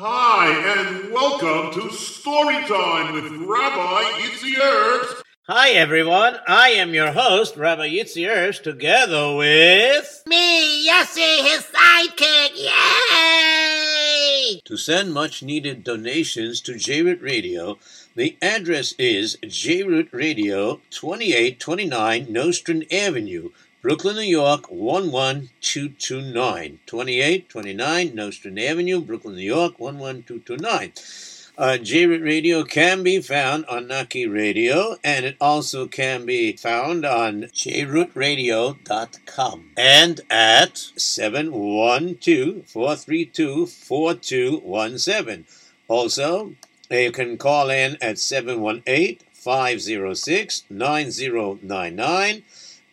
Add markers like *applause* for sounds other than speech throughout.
Hi, and welcome to Storytime with Rabbi Yitzy Erps. Hi everyone, I am your host, Rabbi Yitzy Erps, together with... Me, Yossi, his sidekick, yay! To send much needed donations to J-Root Radio, the address is J-Root Radio, 2829 Nostrand Avenue, Brooklyn, New York, 11229. 2829 Nostrand Avenue, Brooklyn, New York, 11229. Uh, J-Root Radio can be found on Naki Radio, and it also can be found on jrootradio.com and at 712-432-4217. Also, you can call in at 718-506-9099.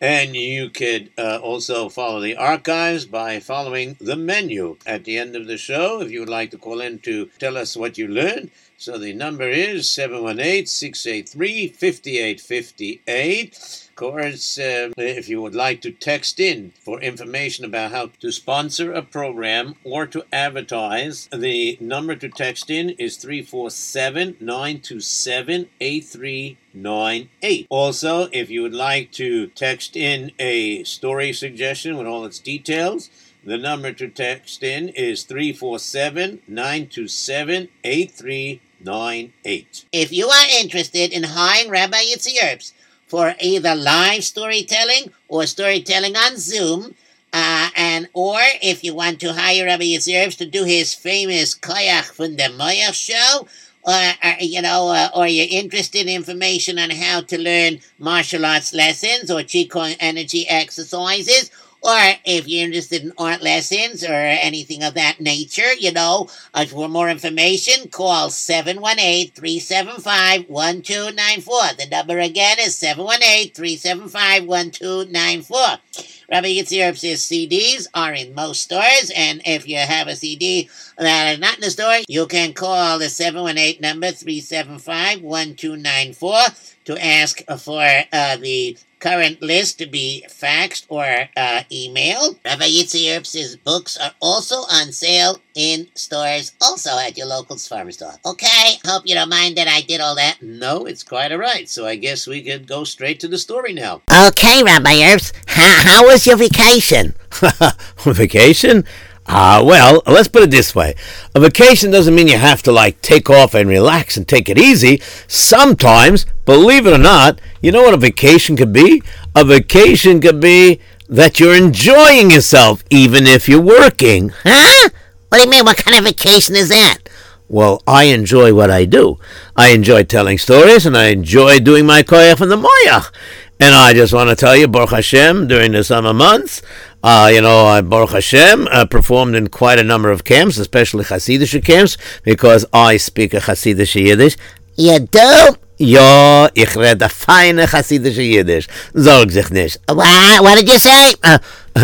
And you could uh, also follow the archives by following the menu at the end of the show if you would like to call in to tell us what you learned. So the number is 718 683 5858. Course, uh, if you would like to text in for information about how to sponsor a program or to advertise, the number to text in is 347 927 8398. Also, if you would like to text in a story suggestion with all its details, the number to text in is 347 927 8398. If you are interested in hiring Rabbi Erps for either live storytelling or storytelling on Zoom, uh, and or if you want to hire Rabbi Yitzy to do his famous Koyach from the Moyach show, or, you know, uh, or you're interested in information on how to learn martial arts lessons or Qigong energy exercises, or if you're interested in art lessons or anything of that nature, you know, uh, for more information, call 718-375-1294. The number again is 718-375-1294. Rabbi Yitzy Erps's CDs are in most stores, and if you have a CD that is not in the store, you can call the 718 number 375-1294 to ask for uh, the current list to be faxed or uh, emailed. Rabbi Yitzy Erps's books are also on sale in stores, also at your local farmer store. Okay, hope you don't mind that I did all that. No, it's quite all right. So I guess we could go straight to the story now. Okay, Rabbi Erps, how, how was your vacation? *laughs* vacation? Ah, uh, well, let's put it this way. A vacation doesn't mean you have to, like, take off and relax and take it easy. Sometimes, believe it or not, you know what a vacation could be? A vacation could be that you're enjoying yourself, even if you're working. Huh? What do you mean? What kind of vacation is that? Well, I enjoy what I do. I enjoy telling stories, and I enjoy doing my koyach from the moyach. And I just want to tell you, Baruch Hashem, during the summer months, uh, you know, I, Baruch Hashem, uh, performed in quite a number of camps, especially Hasidic camps, because I speak a Hasidic Yiddish. You do? Ja, ich rede feine Hasidische Yiddish. Sorg sich nicht. What, what did you say? Uh,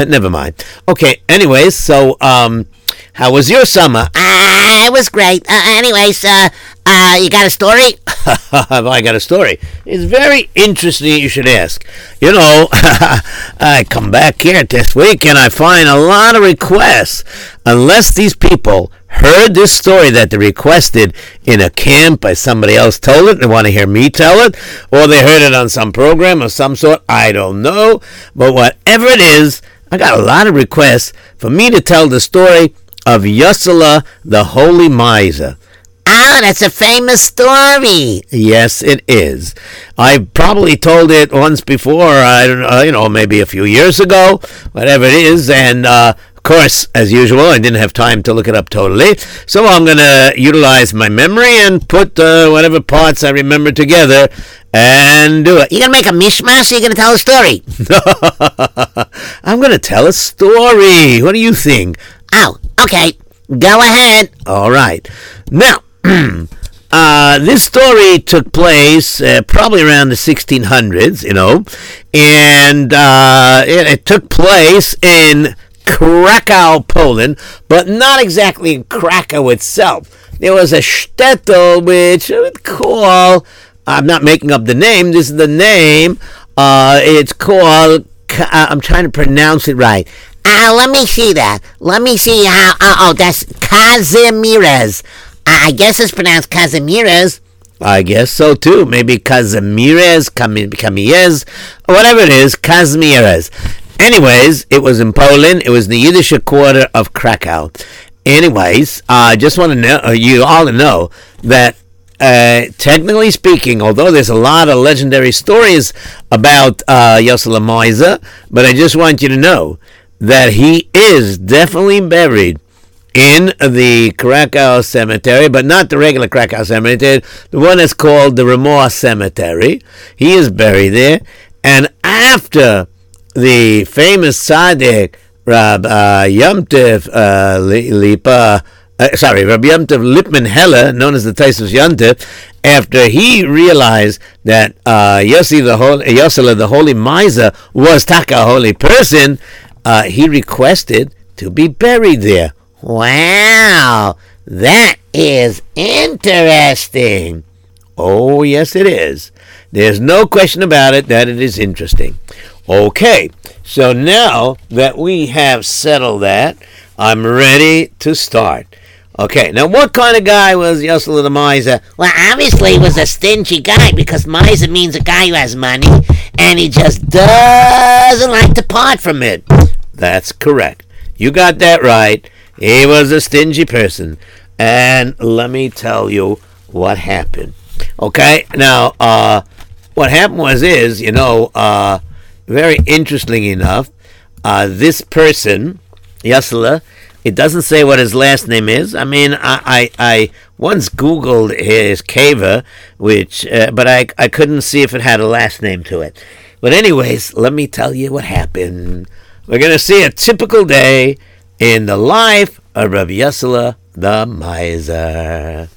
never mind. Okay, anyways, so, um, how was your summer? Uh, it was great. Uh, anyways, uh, uh, you got a story? *laughs* I got a story? It's very interesting you should ask. You know, *laughs* I come back here this week and I find a lot of requests. Unless these people heard this story that they requested in a camp by somebody else told it, they want to hear me tell it, or they heard it on some program of some sort, I don't know. But whatever it is, I got a lot of requests for me to tell the story of Yosela, the Holy Miser. Oh, that's a famous story. Yes, it is. I probably told it once before. I don't know, you know, maybe a few years ago, whatever it is. And uh, of course, as usual, I didn't have time to look it up totally. So I'm going to utilize my memory and put uh, whatever parts I remember together and do it. You're going to make a mishmash or you're going to tell a story? *laughs* I'm going to tell a story. What do you think? Oh, okay. Go ahead. All right. Now, uh, this story took place uh, probably around the 1600s, you know, and uh, it, it, took place in Krakow, Poland, but not exactly in Krakow itself. There was a shtetl which would call, I'm not making up the name, this is the name, uh, it's called, uh, I'm trying to pronounce it right, Uh, let me see that. Let me see how. Oh, that's Casimires. I guess it's pronounced Casimires. I guess so too. Maybe Casimires, Camilles, whatever it is, Casimires. Anyways, it was in Poland. It was the Yiddish quarter of Krakow. Anyways, I uh, just want to know uh, you all to know that uh, technically speaking, although there's a lot of legendary stories about uh, Moiser, but I just want you to know that he is definitely buried in the Krakow Cemetery, but not the regular Krakow Cemetery, the one that's called the Remuh Cemetery. He is buried there. And after the famous Tzaddik, Rab uh, Yomtiv uh, Lipa, uh, sorry, Rabbi Yomtiv Lipman Heller, known as the Taisus Yomtiv, after he realized that uh, Yossi the Holy, Yossele, the Holy Miser, was Taka, a holy person, uh, he requested to be buried there. Wow, that is interesting. Oh, yes, it is. There's no question about it that it is interesting. Okay, so now that we have settled that, I'm ready to start. Okay, now what kind of guy was Yossele the Miser? Well, obviously he was a stingy guy because miser means a guy who has money and he just doesn't like to part from it. That's correct. You got that right. He was a stingy person. And let me tell you what happened. Okay, now, uh, what happened was, is, you know, uh, very interesting enough, uh, this person, Yossele, it doesn't say what his last name is. I mean, I, I, I once Googled his Kava, which, uh, but I, I couldn't see if it had a last name to it. But anyways, let me tell you what happened. We're to see a typical day in the life of Rabbi Yossele the Miser.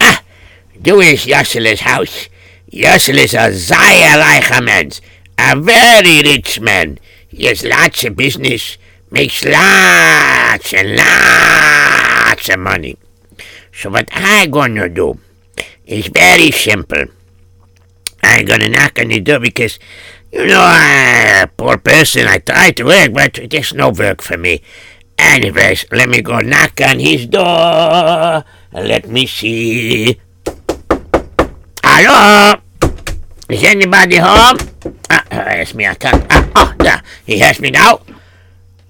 Ah, Jewish Yossele's house. Yossele's a Zaya Reicherman, a very rich man. He has lots of business, makes lots and lots of money. So what I'm gonna do is very simple. I'm gonna knock on the door because, you know, a poor person. I try to work, but there's no work for me. Anyways, let me go knock on his door. Let me see. Hello? Is anybody home? Ah, uh, me. I can't. Ah, oh. He has me now.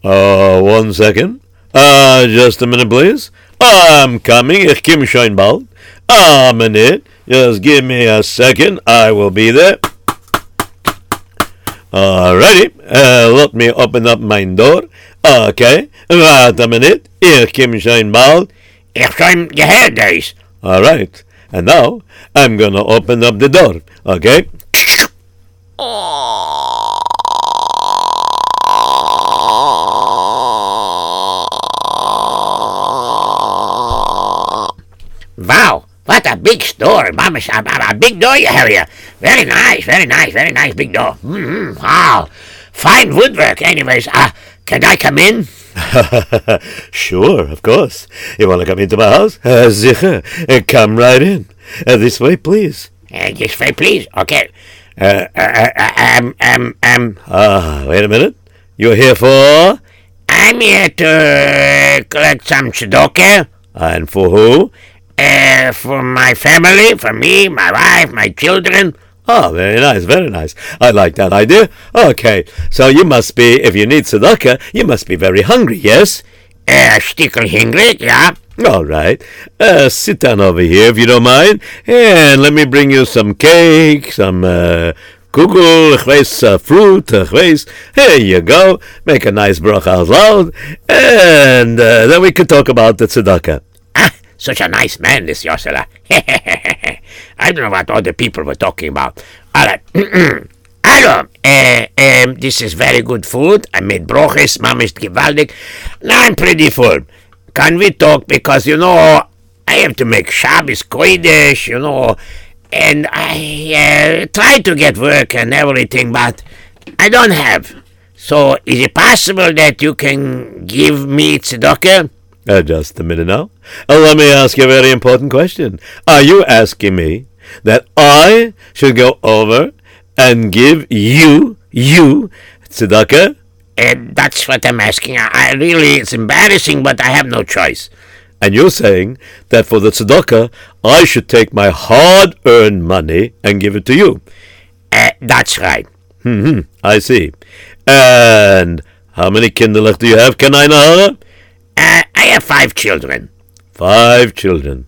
Uh, one second. Uh, just a minute, please. I'm coming. Ich komme schon bald. A minute. Just give me a second. I will be there. Alrighty. Uh, let me open up my door. Okay. Wait a minute. Ich komme schon bald. Ich schon gehört das. Alright. And now, I'm gonna open up the door. Okay? A big store, Mama. A, a big door you have here. Very nice, very nice, very nice big door. Mm-hmm. Wow. Fine woodwork. Anyways, uh, can I come in? *laughs* sure, of course. You want to come into my house? *laughs* Uh, sicher. Uh, come right in. Uh, this way, please. Uh, this way, please. Okay. Uh, uh, uh, um, um, um. Ah, wait a minute. You're here for? I'm here to collect some tzedakah. And for who? Uh, for my family, for me, my wife, my children. Oh, very nice, very nice. I like that idea. Okay, so you must be, if you need tzedakah, you must be very hungry, yes? Uh, stickel hungry, yeah. All right. Uh, sit down over here if you don't mind, and let me bring you some cake, some uh, kugel, uh, fruit, uh, Here you go. Make a nice bracha out loud, and uh, then we can talk about the tzedakah. Such a nice man, this Yossele. *laughs* I don't know what other people were talking about. All right. *clears throat* Hello. Uh, um, this is very good food. I made broches, mamish gewaldig. Now I'm pretty full. Can we talk? Because, you know, I have to make Shabbos Kodesh, you know, and I uh, try to get work and everything, but I don't have. So, is it possible that you can give me tzedakah? Uh, just a minute now. Uh, let me ask you a very important question. Are you asking me that I should go over and give you, you, tzedakah? Uh, that's what I'm asking. I, I really, it's embarrassing, but I have no choice. And you're saying that for the tzedakah, I should take my hard-earned money and give it to you. Uh, that's right. Hmm, I see. And how many kinderlech do you have, Kanai Uh, I have five children, Five children.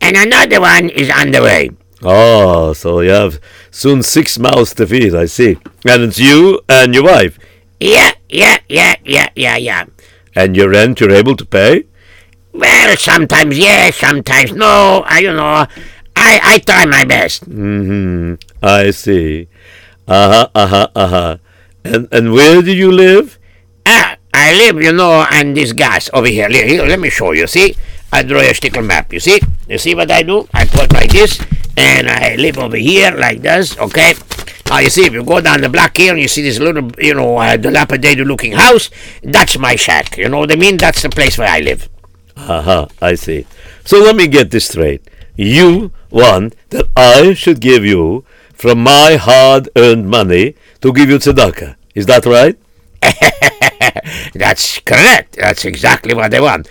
and another one is on the way. Oh, so you have soon six mouths to feed, I see. And it's you and your wife. Yeah, yeah, yeah, yeah, yeah, yeah. And your rent you're able to pay? Well, sometimes yes, sometimes no. I don't know. I, I try my best. Mm-hmm. I see. Uh-huh, uh-huh, uh-huh. And and where do you live? I live, you know, on this gas over here. Here, let me show you. See? I draw a sticker map. You see? You see what I do? I put like this, and I live over here like this. Okay. Now you see, if you go down the block here and you see this little, you know, uh, dilapidated-looking house, that's my shack. You know what I mean? That's the place where I live. Uh-huh, I see. So let me get this straight. You want that I should give you from my hard-earned money to give you tzedakah. Is that right? *laughs* That's correct. That's exactly what they want.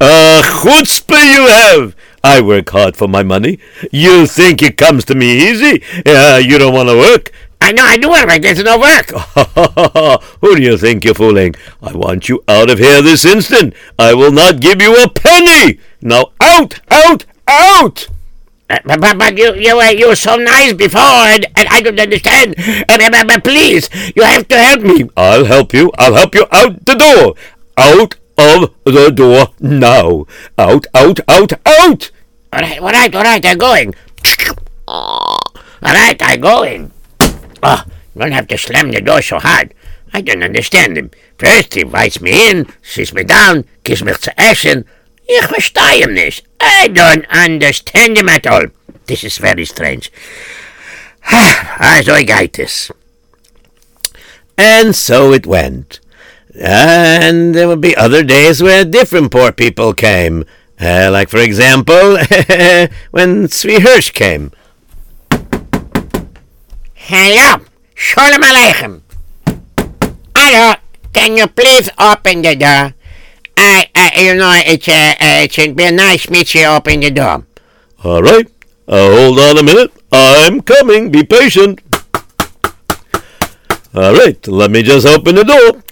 Uh, chutzpah you have! I work hard for my money. You think it comes to me easy? Uh, you don't want to work? I know I do it. Like there's no work. *laughs* Who do you think you're fooling? I want you out of here this instant. I will not give you a penny. Now out, out, out! Uh, But, but, but you, you, were, you were so nice before, and, and I don't understand. Uh, but, but, please, you have to help me. I'll help you. I'll help you out the door. Out of the door now. Out, out, out, out! All right, all right, all right, I'm going. All right, I'm going. Oh, you don't have to slam the door so hard. I don't understand him. First, he invites me in, sits me down, gives me zu essen. Ich verstehe ihn nicht. I don't understand him at all. This is very strange. *sighs* Also geht this. And so it went. And there would be other days where different poor people came. Uh, like, for example, *laughs* when Hirsch came. Hello, Shalom Aleichem. Hello, can you please open the door? I, I you know, it's, uh, uh, it should be nice meet you open the door. All right. Uh, hold on a minute. I'm coming. Be patient. All right. Let me just open the door.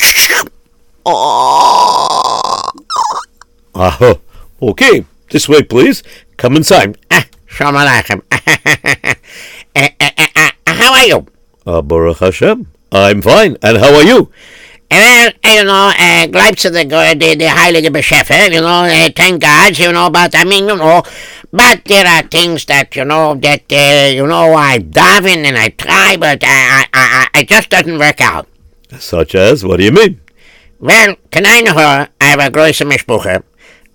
Ah, okay. This way, please. Come inside. Ah, Shalom Aleichem. *laughs* uh, uh, uh, uh, how are you? Uh, Baruch Hashem. I'm fine. And how are you? Well, you know, uh, der, Go- the, the heilige Beschefe, you know, uh, thank God, you know, but I mean, you know, but there are things that, you know, that, uh, you know, I dive in and I try, but I, I, I, it just doesn't work out. Such as? What do you mean? Well, can I know her? I have a große Mischbuche.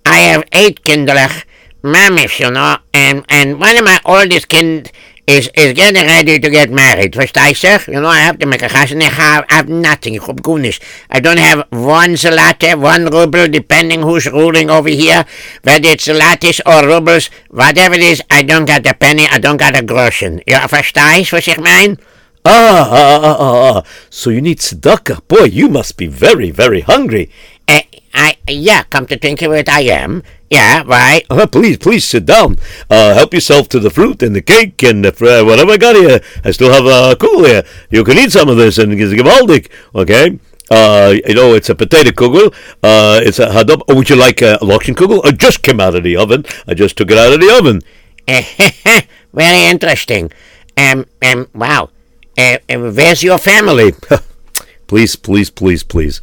I have eight kinderlich, mamish, you know, and, and one of my oldest kind is, is getting ready to get married. Verstehst du? You know, I have to make a house and I have, I have nothing. Ich hab gar nichts. I don't have one zlate, one ruble, depending who's ruling over here. Whether it's zlatis or rubles, whatever it is, I don't got a penny, I don't got a groschen. You verstehst, was ich mein? Ah, ah, ah, ah, ah. So you need tzedakah. Boy, you must be very, very hungry. Uh, I, yeah, come to think of it, I am. Yeah, right. Uh, please, please sit down. Uh, help yourself to the fruit and the cake and the, whatever I got here. I still have a kugel here. You can eat some of this and it's gewaldig, okay? Uh, you know, it's a potato kugel. Uh, it's a hadab. Oh, would you like a lokshen kugel? I just came out of the oven. I just took it out of the oven. *laughs* Very interesting. Um, um, wow. Uh, uh, where's your family? *laughs* please, please, please, please.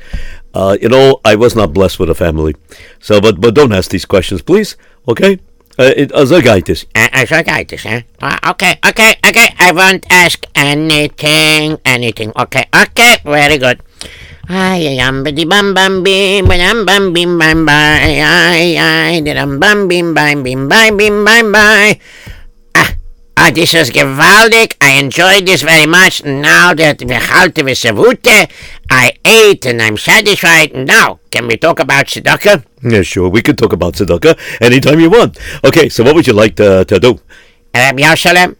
Uh, you know, I was not blessed with a family. So, but but don't ask these questions, please. Okay? Uh, it. Uh, get this, huh? Uh, okay, okay, okay. I won't ask anything, anything. Okay, okay, very good. Ay, ay, um, bidi bam bam bim, bam bam bim bam bye, ay, ay, bam bim bam bim bye bim bam bye. Ah, this is gewaldig. I enjoyed this very much. Now that we halte with Savute, I ate and I'm satisfied. Now, can we talk about tzedakah? Yeah, sure. We can talk about tzedakah anytime you want. Okay, so what would you like to, to do? Rabbi Yoshalem,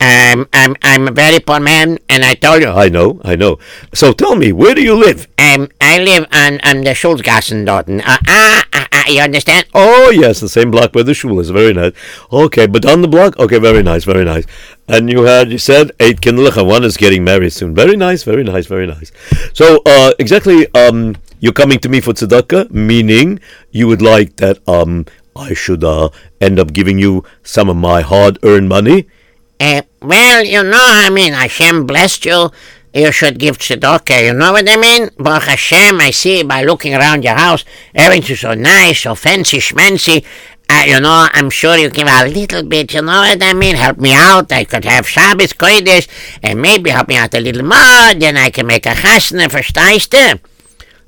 um, I'm, I'm a very poor man, and I told you. I know, I know. So tell me, where do you live? Um, I live on, on the Schulzgassen, Dorten. Uh, ah, ah, ah, you understand? Oh, yes, the same block where the shul is. Very nice. Okay, but on the block? Okay, very nice, very nice. And you had, you said, eight kindlecha. One is getting married soon. Very nice, very nice, very nice. So, uh, exactly, um, you're coming to me for tzedakah, meaning you would like that, um, I should, uh, end up giving you some of my hard-earned money? Uh, well, you know, I mean, Hashem blessed you. You should give tzedakah. You know what I mean? Baruch Hashem, I see by looking around your house, everything's so nice, so fancy schmancy. Uh, you know, I'm sure you give a little bit, you know what I mean? Help me out. I could have Shabbos Kodesh, and maybe help me out a little more, then I can make a chasna, verstehst du?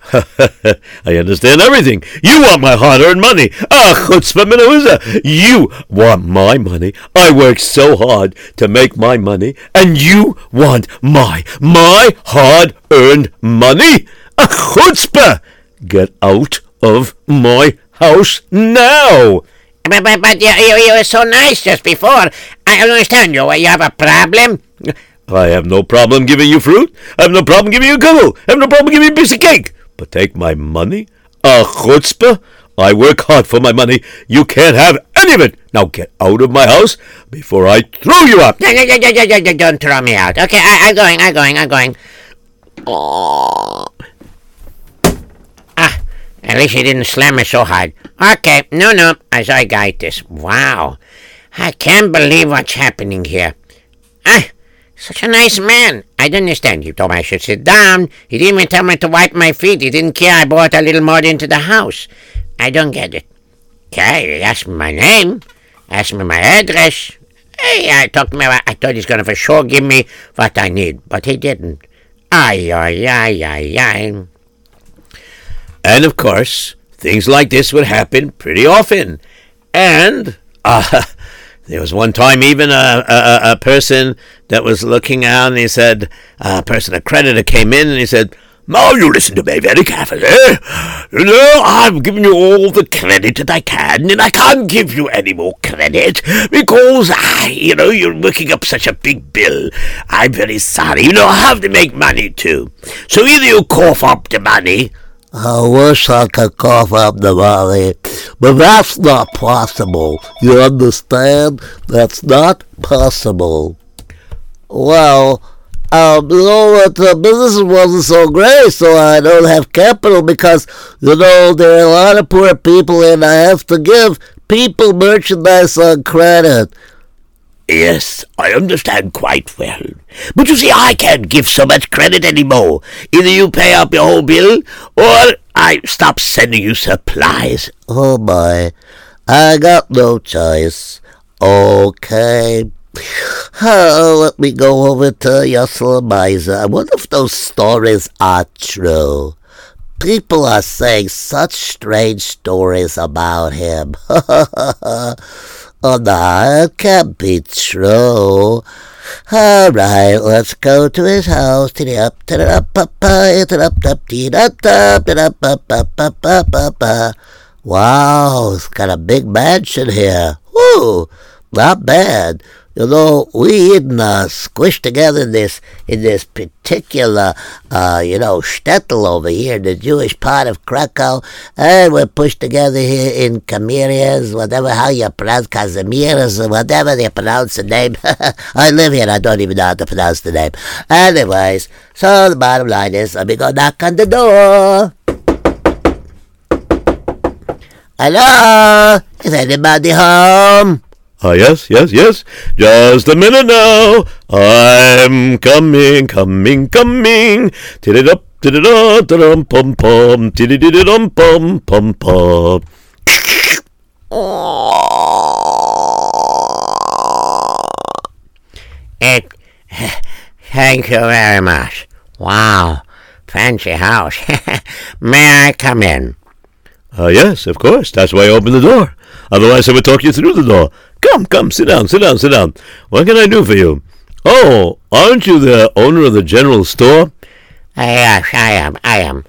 *laughs* I understand everything. You want my hard-earned money. Ah, chutzpah menuza. You want my money. I work so hard to make my money, and you want my, my hard-earned money? Ah, chutzpah. Get out of my house now. But, but, but you, you, you were so nice just before. I don't understand you. You have a problem? I have no problem giving you fruit. I have no problem giving you a kugel. I have no problem giving you a piece of cake. But take my money? A chutzpah? I work hard for my money. You can't have any of it. Now get out of my house before I throw you out. No, no, no, no, no, don't throw me out. Okay, I, I'm going, I'm going, I'm going. Oh. Ah, at least he didn't slam me so hard. Okay, no, no, as I guide this. Wow. I can't believe what's happening here. Ah, such a nice man. I don't understand. He told me I should sit down. He didn't even tell me to wipe my feet. He didn't care I brought a little more into the house. I don't get it. Okay, he asked me my name, asked me my address. Hey, I talked to me. I thought he's going to for sure give me what I need, but he didn't. Ay, ay, ay, ay, ay. And of course, things like this would happen pretty often. And *laughs* uh, there was one time even a, a, a person that was looking out and he said, a person, a creditor came in and he said, now you listen to me very carefully. You know, I've given you all the credit that I can, and I can't give you any more credit because I, you know, you're working up such a big bill. I'm very sorry. You know, I have to make money too. So either you cough up the money I wish I could cough up the money, but that's not possible. You understand? That's not possible. Well, um, you know what, the business wasn't so great, so I don't have capital because, you know, there are a lot of poor people and I have to give people merchandise on credit. Yes, I understand quite well. But you see, I can't give so much credit anymore. Either you pay up your whole bill, or I stop sending you supplies. Oh my, I got no choice. Okay. Oh, let me go over to Yossel Miser. I wonder if those stories are true. People are saying such strange stories about him. *laughs* oh, it can't be true. All right, let's go to his house. Titty up, titty up, up, up, up, up, up, up, up, up, up, up, up, up. Wow, it's got a big mansion here. Woo, not bad. You know, we in uh, squished together in this in this particular, uh, you know, shtetl over here the Jewish part of Krakow, and we're pushed together here in Kamirias, whatever how you pronounce Kazimiras, or whatever they pronounce the name. *laughs* I live here, I don't even know how to pronounce the name. Anyways, so the bottom line is, let me go knock on the door. Hello? Is anybody home? Ah, yes, yes, yes. Just a minute now. I'm coming, coming, coming. Tid up, tid da, dum pum pum, tid dum pum pum pum. It, thank you very much. Wow, fancy house. *laughs* May I come in? Ah, yes, of course. That's why I opened the door. Otherwise, I would talk you through the door. Come, come, sit down, sit down, sit down. What can I do for you? Oh, aren't you the owner of the general store? Yes, I am, I am.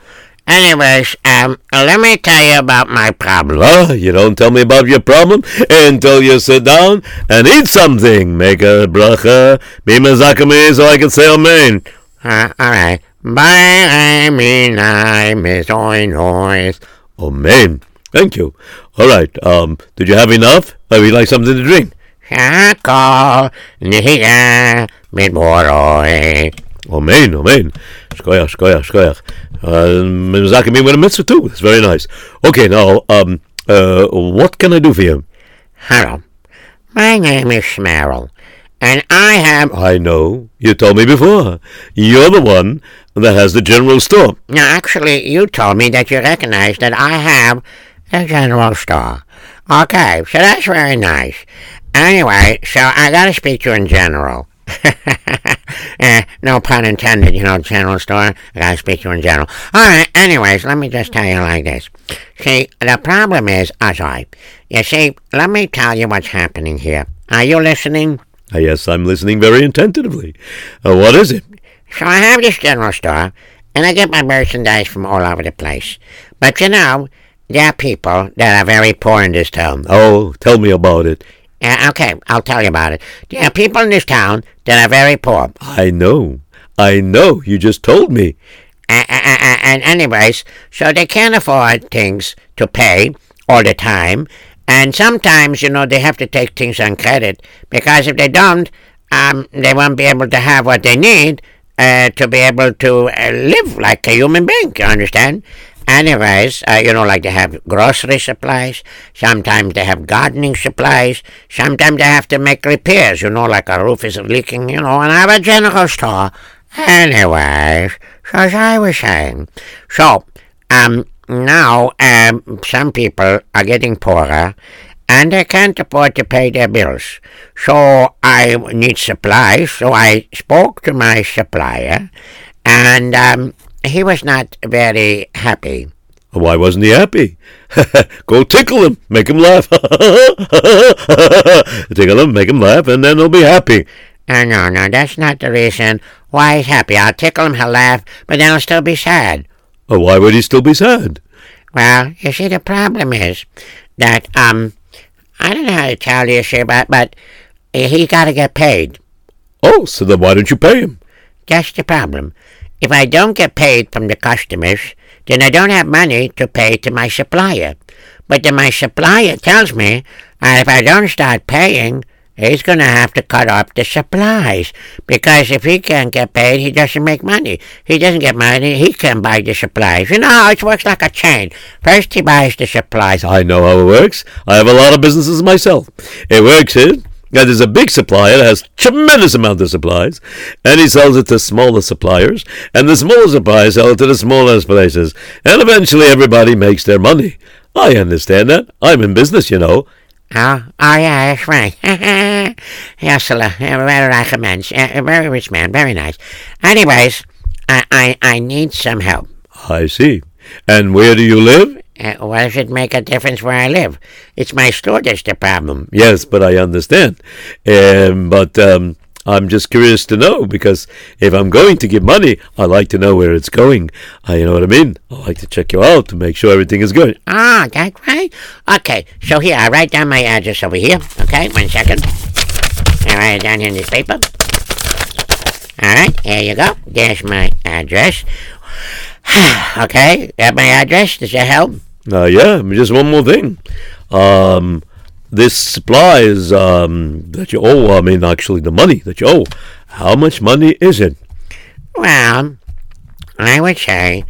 Anyways, um, let me tell you about my problem. Ah, you don't tell me about your problem until you sit down and eat something. Make a bracha, be mezakame, so I can say amen. Uh, all right. Bye, me, I miss oi noise. Amen. Thank you. All right. Um, did you have enough? Or would like something to drink? Shako, niya, midboroi. Amen, amen. Shkoyach, shkoyach, shkoyach. Uh, mezakame with a mitzvah too. It's very nice. Okay, now, um, uh, what can I do for you? Hello. My name is Schmerl, and I have. I know. You told me before. You're the one that has the general store. No, actually, you told me that you recognize that I have a general store. Okay, so that's very nice. Anyway, so I gotta speak to you in general. *laughs* eh, no pun intended, you know, general store. I gotta speak to you in general. Alright, anyways, let me just tell you like this. See, the problem is, oh, sorry. You see, let me tell you what's happening here. Are you listening? Ah, yes, I'm listening very attentively. Uh, what is it? So I have this general store, and I get my merchandise from all over the place. But you know, there are people that are very poor in this town. Oh, tell me about it. Uh, okay, I'll tell you about it. There are people in this town that are very poor. I know. I know. You just told me. Uh, uh, and anyways, so they can't afford things to pay all the time. And sometimes, you know, they have to take things on credit because if they don't, um, they won't be able to have what they need uh, to be able to uh, live like a human being. You understand? Anyways, uh, you know, like they have grocery supplies. Sometimes they have gardening supplies. Sometimes they have to make repairs. You know, like a roof is leaking. You know, and I have a general store. Anyways, so as I was saying, so um, now um, some people are getting poorer and they can't afford to pay their bills. So I need supplies. So I spoke to my supplier, and um, he was not very happy. Why wasn't he happy? *laughs* Go tickle him, make him laugh. *laughs* tickle him, make him laugh, and then he'll be happy. Uh, no, no, that's not the reason why he's happy. I'll tickle him, he'll laugh, but then he'll still be sad. Oh, why would he still be sad? Well, you see, the problem is that, um, I don't know how to tell you, sir, but, but he got to get paid. Oh, so then why don't you pay him? That's the problem. If I don't get paid from the customers, then I don't have money to pay to my supplier. But then my supplier tells me that if I don't start paying, he's going to have to cut off the supplies. Because if he can't get paid, he doesn't make money. He doesn't get money, he can't buy the supplies. You know how it works like a chain. First he buys the supplies. I know how it works. I have a lot of businesses myself. It works here. Now, there's a big supplier that has tremendous amount of supplies, and he sells it to smaller suppliers, and the smaller suppliers sell it to the smallest places, and eventually everybody makes their money. I understand that. I'm in business, you know. Oh, oh yeah, that's right. *laughs* yes, uh, very recommends. A very rich man, very nice. Anyways, I, I, I need some help. I see. And where do you live? Uh, why does it make a difference where I live? It's my store that's the problem. Yes, but I understand. Um, but um, I'm just curious to know because if I'm going to give money, I like to know where it's going. Uh, you know what I mean? I like to check you out to make sure everything is good. Ah, that's right. Okay, so here, I write down my address over here. Okay, one second. I write it down here in this paper. All right, here you go. There's my address. *sighs* okay, got my address. Does that help? Uh, yeah, just one more thing. Um, this supplies um, that you owe, I mean, actually, the money that you owe, how much money is it? Well, I would say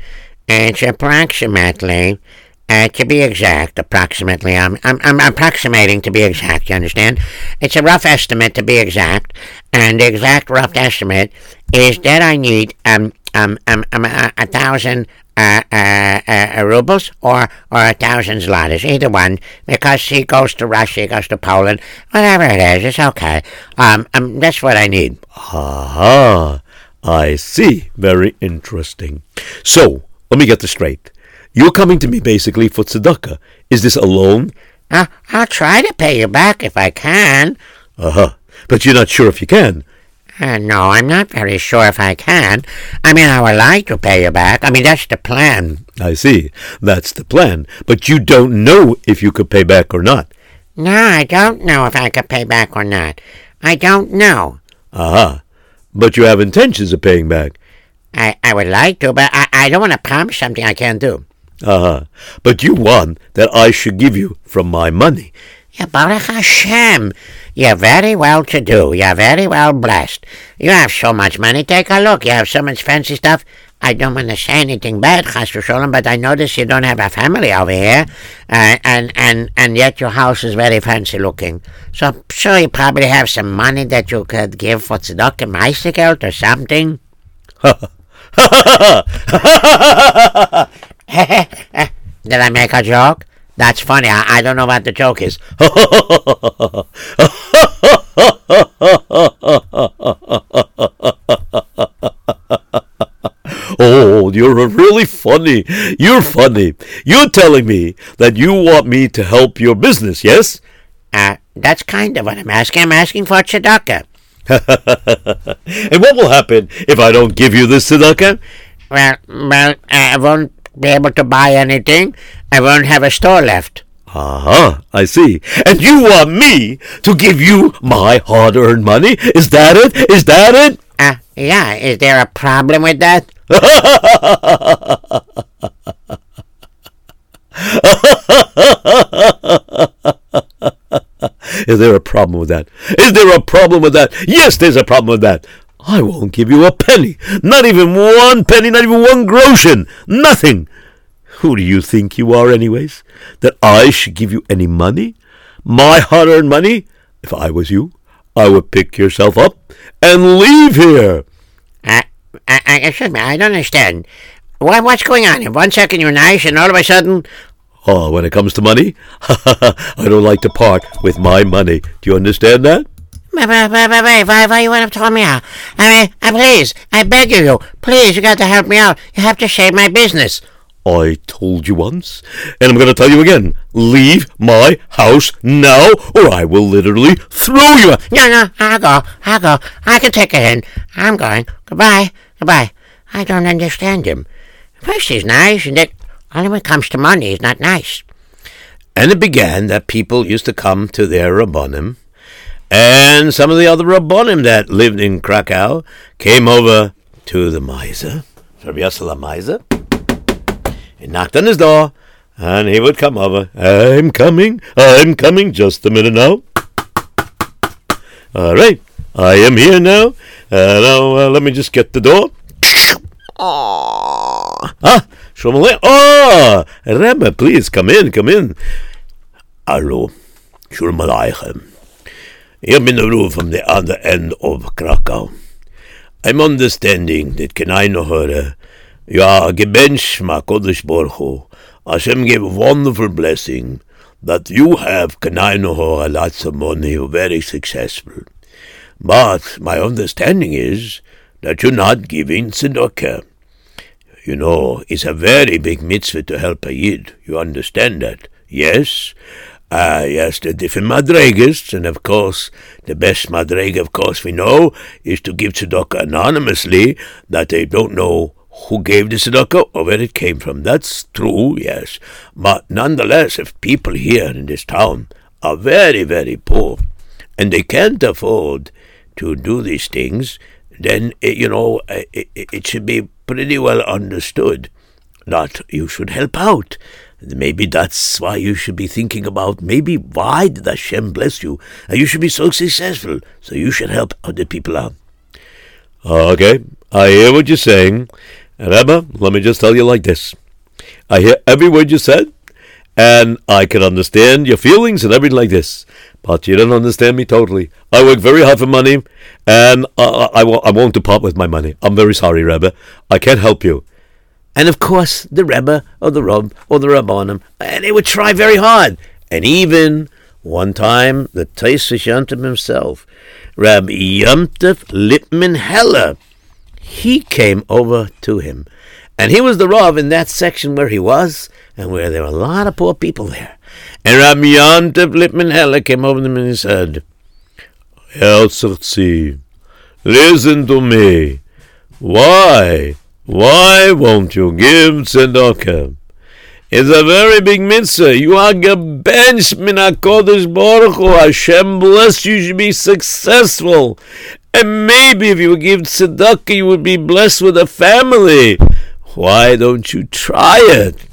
it's approximately, uh, to be exact, approximately, I'm, I'm, I'm approximating to be exact, you understand? It's a rough estimate to be exact, and the exact rough estimate is that I need um, um, um, um a, a thousand uh, uh, uh, rubles or, or a thousand zlotys, either one, because he goes to Russia, he goes to Poland, whatever it is, it's okay. Um, um, that's what I need. Aha, I see. Very interesting. So, let me get this straight. You're coming to me basically for tzedakah. Is this a loan? Uh, I'll try to pay you back if I can. Uh huh. But you're not sure if you can. Uh, no, I'm not very sure if I can. I mean, I would like to pay you back. I mean, that's the plan. I see. That's the plan. But you don't know if you could pay back or not. No, I don't know if I could pay back or not. I don't know. Aha. Uh-huh. But you have intentions of paying back. I, I would like to, but I, I don't want to promise something I can't do. Aha. Uh-huh. But you want that I should give you from my money. Yeah, Baruch Hashem. You're very well to do. You're very well blessed. You have so much money. Take a look. You have so much fancy stuff. I don't want to say anything bad, Chas Shalom, but I notice you don't have a family over here, uh, and and and yet your house is very fancy looking. So I'm sure you probably have some money that you could give for tzedakah meistergeld or something. *laughs* Did I make a joke? That's funny. I, I don't know what the joke is. *laughs* Oh, you're really funny. You're funny. You're telling me that you want me to help your business, yes? Uh, that's kind of what I'm asking. I'm asking for tzedakah. *laughs* and what will happen if I don't give you this tzedakah? Well, well, I won't be able to buy anything. I won't have a store left. Uh-huh, I see. And you want me to give you my hard-earned money? Is that it? Is that it? Uh, yeah, is there a problem with that? *laughs* Is there a problem with that? Is there a problem with that? Yes, there's a problem with that. I won't give you a penny. Not even one penny, not even one groschen. Nothing. Who do you think you are, anyways? That I should give you any money? My hard earned money? If I was you, I would pick yourself up and leave here. I, I, I, excuse me, I don't understand. What, what's going on? In one second you're nice, and all of a sudden, Oh, when it comes to money, *laughs* I don't like to part with my money. Do you understand that? Why, why you want to tell me out? I mean, uh, please, I beg of you, please, you got to help me out. You have to save my business. I told you once, and I'm going to tell you again. Leave my house now, or I will literally throw you out. No, no, I'll go, I'll go. I can take a hint. I'm going. Goodbye, goodbye. I don't understand him. First he's nice, and then only when it comes to money, he's not nice. And it began that people used to come to their Rabbonim, and some of the other Rabbonim that lived in Krakow came over to the miser, Rabbi Yossel miser. He knocked on his door, and he would come over. I'm coming, I'm coming, just a minute now. All right, I am here now. Uh, now, uh, let me just get the door. Ah, Shalom Aleichem. Oh, Rebbe, please come in, come in. Hallo, Shalom Aleichem. Here from the other end of Krakow. I'm understanding that her, you are gebench Kodesh Baruch Hu. Hashem gave a wonderful blessing that you have her lots of money, you're very successful. But my understanding is that you're not giving tzedakah. You know, it's a very big mitzvah to help a yid. You understand that? Yes? Uh, yes, the different madregas, and of course, the best madrega, of course, we know, is to give tzedakah anonymously, that they don't know who gave the tzedakah or where it came from. That's true, yes. But nonetheless, if people here in this town are very, very poor, and they can't afford to do these things, then, eh, you know, eh, it, it should be pretty well understood that you should help out. Maybe that's why you should be thinking about maybe why did Hashem bless you? And you should be so successful, so you should help other people out. Okay, I hear what you're saying. Rebbe, let me just tell you like this. I hear every word you said, and I can understand your feelings and everything like this. But you don't understand me totally. I work very hard for money, and I, I, I won't depart with my money. I'm very sorry, Rebbe. I can't help you. And of course, the Rebbe or the Rab or the Rabbanim, and they would try very hard. And even one time, the Taisus Yontif himself, Rabbi Yontif Lipman Heller, he came over to him. And he was the Rav in that section where he was, and where there were a lot of poor people there. And Rabbi Yontif Lipman Heller came over to him and he said, Zirzi, listen to me. Why? Why won't you give tzedakah? It's a very big mitzvah. You are gebenched min HaKodesh Baruch Hu. Hashem bless you. You should be successful. And maybe if you give tzedakah, you would be blessed with a family. Why don't you try it?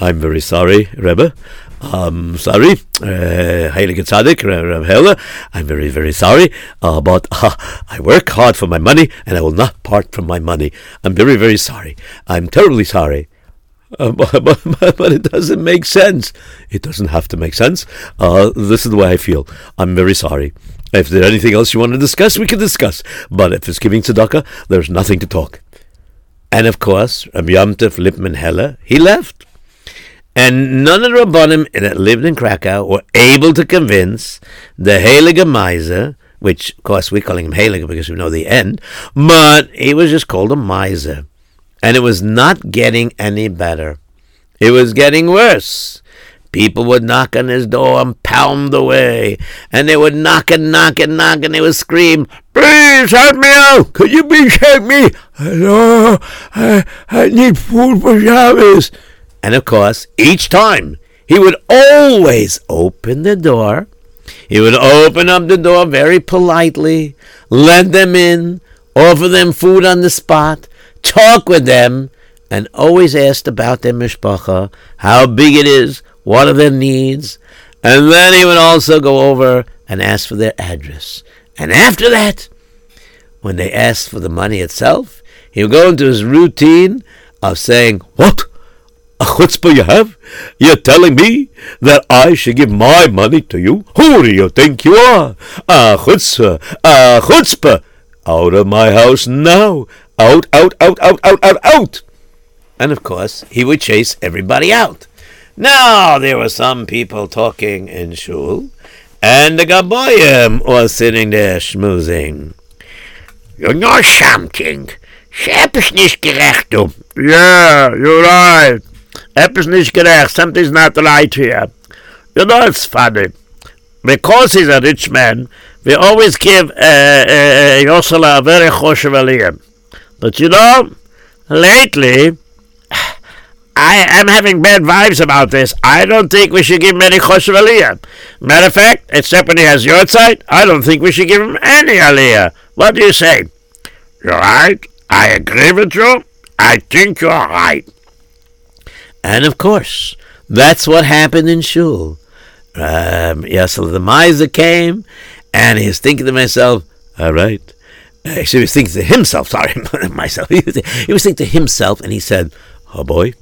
I'm very sorry, Rebbe. I'm sorry, uh, Heilige Tzaddik, Reb Heller. I'm very, very sorry, uh, but *laughs* uh, I work hard for my money and I will not part from my money. I'm very, very sorry. I'm terribly sorry. Uh, *laughs* but, but, but, it doesn't make sense. It doesn't have to make sense. Uh, this is the way I feel. I'm very sorry. If there's anything else you want to discuss, we can discuss. But if it's giving tzedakah, there's nothing to talk. And of course, Rabbi Yomtov Lipman Heller, he left. And none of the Rabbanim that lived in Krakow were able to convince the Heilige Miser, which, of course, we're calling him Heilige because we know the end, but he was just called a miser. And it was not getting any better. It was getting worse. People would knock on his door and pound away. And they would knock and knock and knock and they would scream, Please help me out! Could you please help me? Hello? I, I need food for Shabbos. And of course, each time he would always open the door. He would open up the door very politely, let them in, offer them food on the spot, talk with them, and always asked about their mishpacha, how big it is, what are their needs, and then he would also go over and ask for their address. And after that, when they asked for the money itself, he would go into his routine of saying, What? A chutzpah you have? You're telling me that I should give my money to you? Who do you think you are? A chutzpah, a chutzpah! Out of my house now! Out, out, out, out, out, out, out! And of course, he would chase everybody out. Now, there were some people talking in shul, and the Gaboyim was sitting there schmoozing. You know something? Etwas nicht gerecht. Yeah, you're right. Nicht gerecht. Something's not right here. You know, it's funny. Because he's a rich man, we always give uh, uh, Yosela a very choshev. But you know, lately, *sighs* I am having bad vibes about this. I don't think we should give him any aliyah. Matter of fact, except when he has yahrzeit, I don't think we should give him any aliyah. What do you say? You're right. I agree with you. I think you're right. And of course, that's what happened in Shul. Um, Yasel the miser came, and he was thinking to himself, all right. Actually, he was thinking to himself, *laughs* sorry, myself. He was, he was thinking to himself, and he said, oh boy,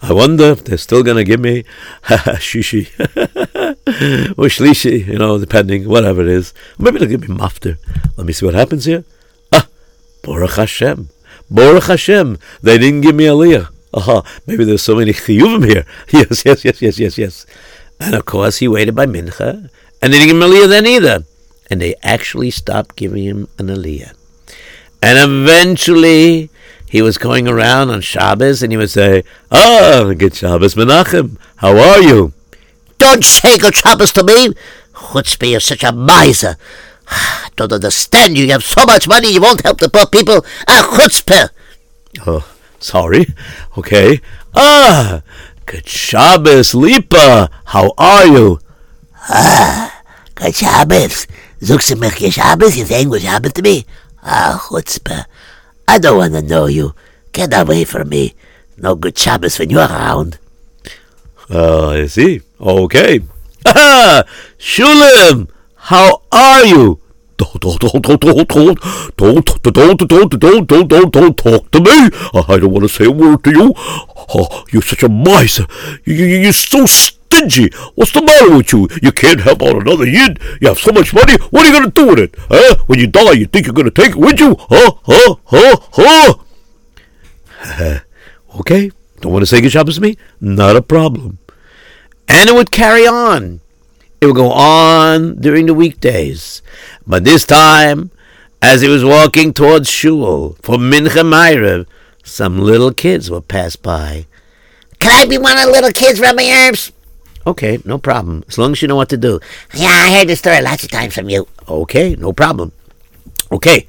I wonder if they're still going to give me *laughs* shishi *laughs* or shlishi, you know, depending, whatever it is. Maybe they'll give me maftir. Let me see what happens here. Ah, Baruch Hashem. Baruch Hashem. They didn't give me aliyah. Aha, maybe there's so many chiyuvim here. *laughs* Yes, yes, yes, yes, yes, yes. And of course, he waited by mincha, and they didn't give him aliyah then either. And they actually stopped giving him an aliyah. And eventually, he was going around on Shabbos, and he would say, "Ah, good Shabbos, Menachem. How are you?" Don't say good Shabbos to me. Chutzpah, you're such a miser. *sighs* I don't understand you. You have so much money, you won't help the poor people. Ah, chutzpah. Oh, sorry. Okay. Ah, good Shabbos, Lipa. How are you? Ah, good Shabbos. Du mich good Shabbos? You saying good Shabbos to me? Ah, chutzpah. I don't want to know you. Get away from me. No good Shabbos when you're around. Uh, I see. Okay. *laughs* Ah, Shulim, how are you? Don't, don't, don't, don't, don't, don't, don't, don't, don't, don't, don't, don't, don't, talk to me. I don't want to say a word to you. Oh, you're such a miser. You, you, you're so stingy. What's the matter with you? You can't help out another yid. You have so much money. What are you going to do with it? Huh? When you die, you think you're going to take it with you? Huh? Huh? Huh? Huh? okay. Don't want to say good Shabbos to me? Not a problem. And it would carry on. It would go on during the weekdays. But this time, as he was walking towards Shul for Mincha Ma'ariv, some little kids would pass by. Can I be one of the little kids, Rabbi Erps? Okay, no problem. As long as you know what to do. Yeah, I heard the story lots of times from you. Okay, no problem. Okay,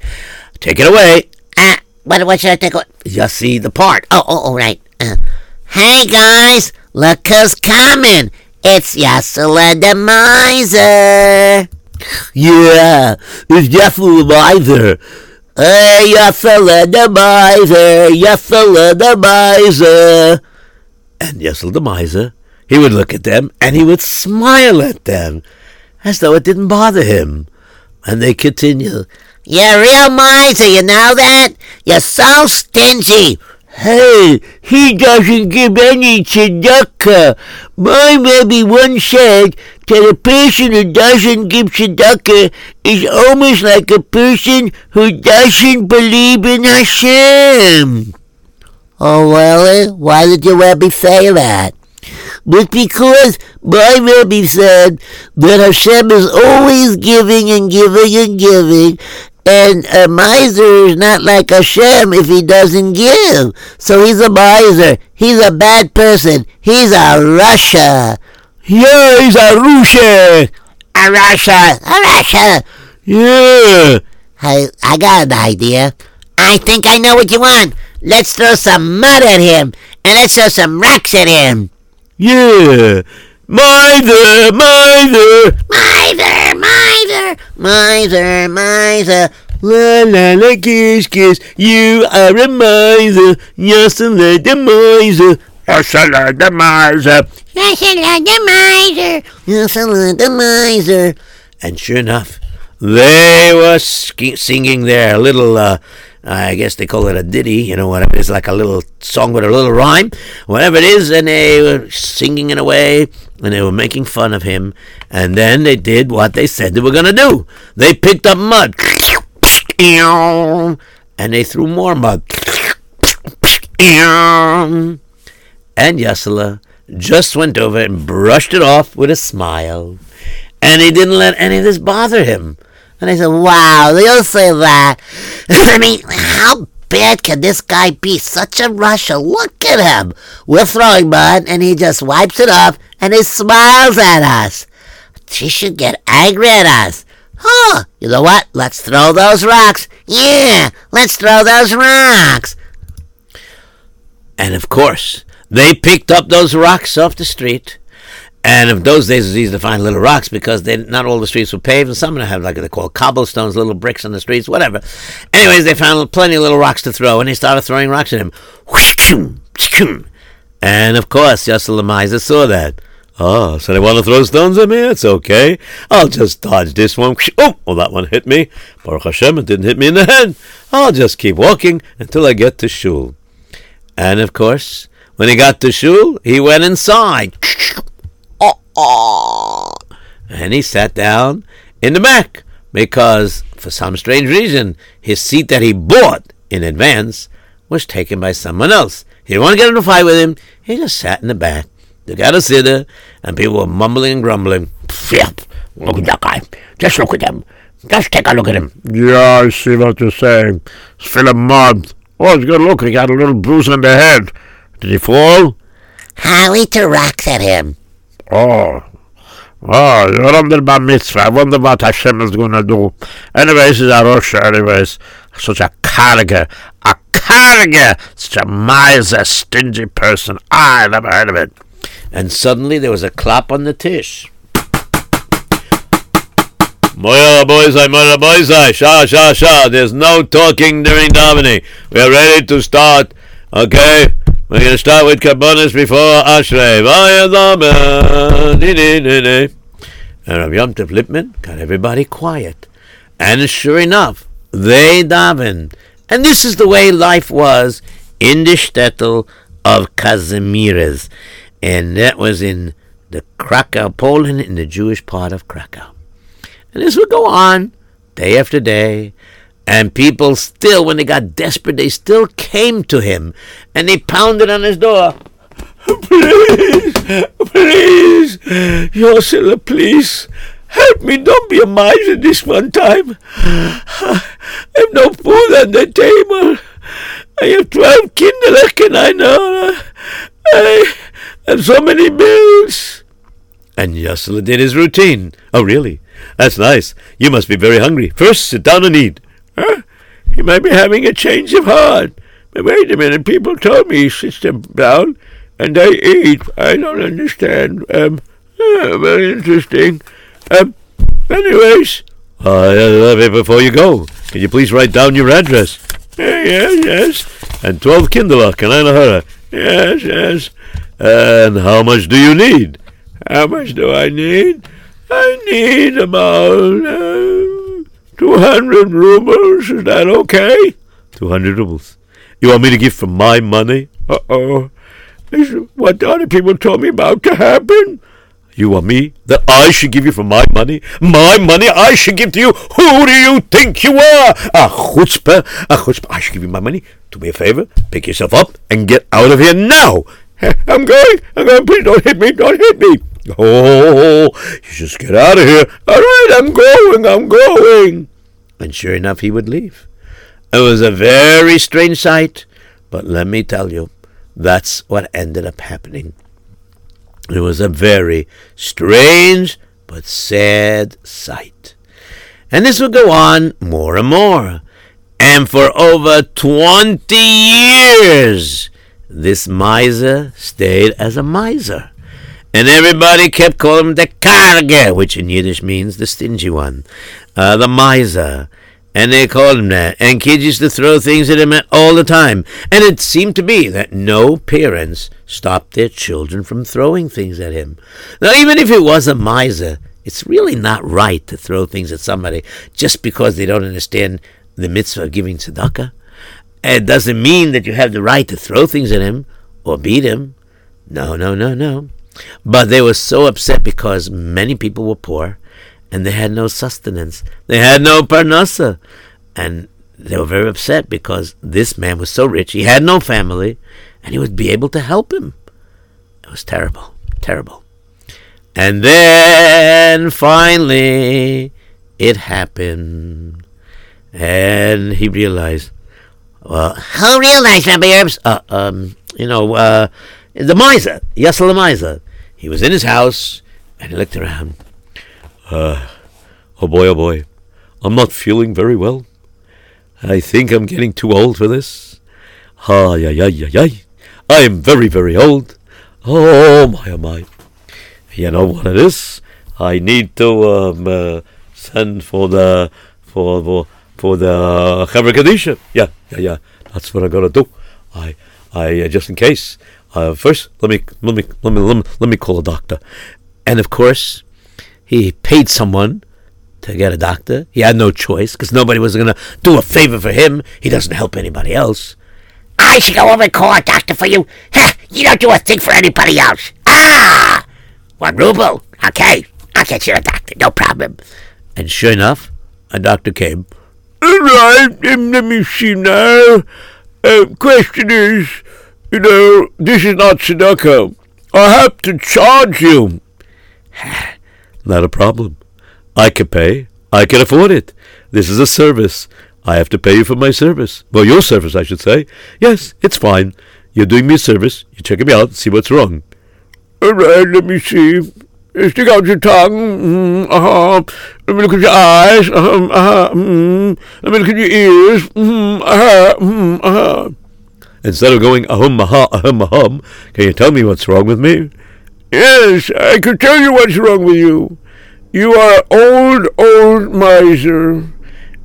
take it away. Uh, what, what should I take? away? Just see the part. Oh, oh, oh, right. Uh, hey, guys, look who's coming. It's Yasala the Miser. Yeah, it's Yasala the Miser. Hey, Yasala the Miser, Yasala the Miser. And Yasala the Miser, he would look at them and he would smile at them as though it didn't bother him. And they continue. You're a real miser, you know that? You're so stingy. Hey, he doesn't give any tzedakah. My Rebbe once said that a person who doesn't give tzedakah is almost like a person who doesn't believe in Hashem. Oh, really? Why did your Rebbe say that? But because my Rebbe said that Hashem is always giving and giving and giving, and a miser is not like Hashem if he doesn't give. So he's a miser. He's a bad person. He's a rasha. Yeah, he's a rasha. A rasha. A rasha. Yeah. Hey, I got an idea. I think I know what you want. Let's throw some mud at him, and let's throw some rocks at him. Yeah. Miser, miser. Miser, miser, miser, miser. La la la kiss kiss, you are a miser, yes and let the miser. Yes, love the miser. Yes, love the miser. Yes, love the miser. And sure enough, they were ski- singing their little, uh, I guess they call it a ditty, you know, whatever. It's like a little song with a little rhyme, whatever it is. And they were singing in a way, and they were making fun of him. And then they did what they said they were going to do. They picked up mud, and they threw more mud. And Yasala just went over and brushed it off with a smile. And he didn't let any of this bother him. And I said, wow, they'll say that. *laughs* I mean, how bad can this guy be? Such a rasha. Look at him. We're throwing mud, and he just wipes it off, and he smiles at us. She should get angry at us. Huh, you know what? Let's throw those rocks. Yeah, let's throw those rocks. And of course, they picked up those rocks off the street. And in those days, it was easy to find little rocks because they, not all the streets were paved, and some of them have like they call cobblestones, little bricks on the streets, whatever. Anyways, they found plenty of little rocks to throw, and they started throwing rocks at him. And of course, Yasser Miser saw that. Oh, so they want to throw stones at me? It's okay. I'll just dodge this one. Oh, well, that one hit me. Baruch Hashem, it didn't hit me in the head. I'll just keep walking until I get to shul. And of course, when he got to shul, he went inside. And he sat down in the back because, for some strange reason, his seat that he bought in advance was taken by someone else. He didn't want to get in a fight with him. He just sat in the back. They got a sitter, and people were mumbling and grumbling. Yep. Look at that guy. Just look at him. Just take a look at him. Yeah, I see what you're saying. He's full of mud. Oh, he's good look. He got a little bruise on the head. Did he fall? Howie to rocks at him. Oh. Oh, you're under mitzvah. I wonder what Hashem is going to do. Anyways, he's a rasha, anyways. Such a carriger. A carriger. Such a miser, stingy person. Ah, I never heard of it. And suddenly there was a clap on the tish. Moya boys, I moya boys, I sha sha sha. There's no talking during davening. We are ready to start. Okay, we're gonna start with kabbanis before Ashrei. And Rav Yom Tov Lipman got everybody quiet. And sure enough, they daven. And this is the way life was in the shtetl of Kazimierz. And that was in the Krakow, Poland, in the Jewish part of Krakow. And this would go on day after day. And people still, when they got desperate, they still came to him and they pounded on his door. Please, please, Yosela, please, help me. Don't be a miser this one time. I have no food on the table. I have 12 kinderlecken, I know. I have so many bills. And Yosela did his routine. Oh, really? That's nice. You must be very hungry. First, sit down and eat. Huh? *laughs* He might be having a change of heart. But wait a minute, people told me he sits them down and they eat. I don't understand. Um, uh, very interesting. Um, anyways, Uh, before you go, can you please write down your address? yeah, yes, yes, And 12 Kinderlach, Kananahara. yes, yes. And how much do you need? How much do I need? I need about uh, 200 rubles. Is that okay? 200 rubles. You want me to give from my money? Uh-oh. Is what the other people told me about to happen? You want me that I should give you from my money? My money I should give to you? Who do you think you are? A chutzpah? A chutzpah? I should give you my money? Do me a favor, pick yourself up and get out of here now. *laughs* I'm going. I'm going. Please don't hit me. Don't hit me. Oh, you just get out of here. All right, I'm going. I'm going. And sure enough, he would leave. It was a very strange sight, but let me tell you, that's what ended up happening. It was a very strange but sad sight. And this would go on more and more. And for over 20 years, this miser stayed as a miser. And everybody kept calling him the Karge, which in Yiddish means the stingy one, uh, the miser. And they called him that. And kids used to throw things at him all the time. And it seemed to be that no parents stopped their children from throwing things at him. Now, even if it was a miser, it's really not right to throw things at somebody just because they don't understand the mitzvah of giving tzedakah. It doesn't mean that you have the right to throw things at him or beat him. No, no, no, no. But they were so upset because many people were poor and they had no sustenance. They had no parnasa. And they were very upset because this man was so rich, he had no family, and he would be able to help him. It was terrible, terrible. And then finally it happened. And he realized, well, Who realized, Rabbi Erps? uh, um, you know, uh, the miser, Yasser the miser. He was in his house and he looked around. Oh boy, oh boy. I'm not feeling very well. I think I'm getting too old for this. Ha, ya, ya, ya, ya. I am very, very old. Oh my, oh my. You know what it is? I need to um, uh, send for the for for for the Kadisha. Yeah, yeah, yeah. That's what I'm gonna do. I I uh, just in case. Uh, first, let me let me let me let me let me call a doctor. And of course, he paid someone to get a doctor. He had no choice because nobody was going to do a favor for him. He doesn't help anybody else. I should go over and call a doctor for you. Heh, you don't do a thing for anybody else. Ah! One ruble. Okay, I'll get you a doctor. No problem. And sure enough, a doctor came. All right, um, let me see now. Uh, question is, you know, this is not tzedakah. I have to charge you. *sighs* Not a problem. I can pay. I can afford it. This is a service. I have to pay you for my service. Well, your service, I should say. Yes, it's fine. You're doing me a service. You're checking me out see what's wrong. All right, let me see. Stick out your tongue. Mm, uh-huh. Let me look at your eyes. Uh-huh. uh-huh. Mm. Let me look at your ears. Mm, uh-huh. Uh-huh. Instead of going ahum aha ahum ahum, can you tell me what's wrong with me? Yes, I can tell you what's wrong with you. You are old, old miser.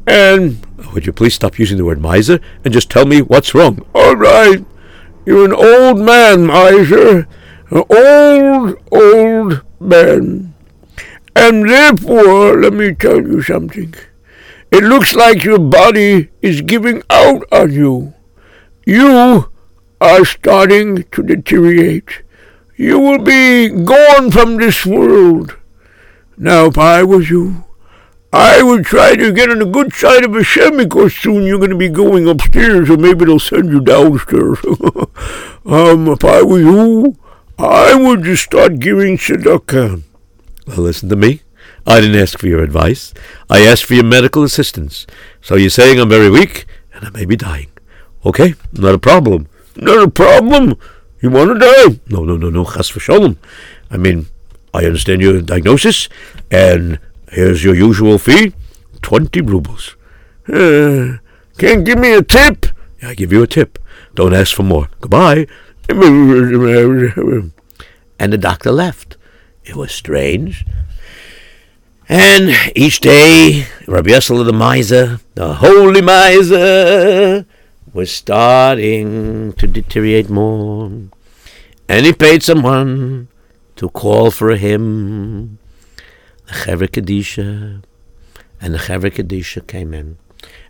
And, Would you please stop using the word miser and just tell me what's wrong? all right, you're an old man, miser. An old, old man. And therefore, let me tell you something. It looks like your body is giving out on you. You are starting to deteriorate. You will be gone from this world. Now, if I was you, I would try to get on the good side of Hashem because soon you're going to be going upstairs, or maybe they'll send you downstairs. *laughs* um, if I were you, I would just start giving tzedakah. Well, listen to me. I didn't ask for your advice. I asked for your medical assistance. So you're saying I'm very weak and I may be dying. Okay, not a problem. Not a problem. You want to die? No, no, no, no, chas v'sholem. I mean, I understand your diagnosis, and here's your usual fee, 20 rubles. Uh, can't give me a tip? I give you a tip. Don't ask for more. Goodbye. And the doctor left. It was strange. And each day, Rabbi Yosel the miser, the holy miser, was starting to deteriorate more. And he paid someone to call for him. The Chevra Kadisha. And the Chevra Kadisha came in.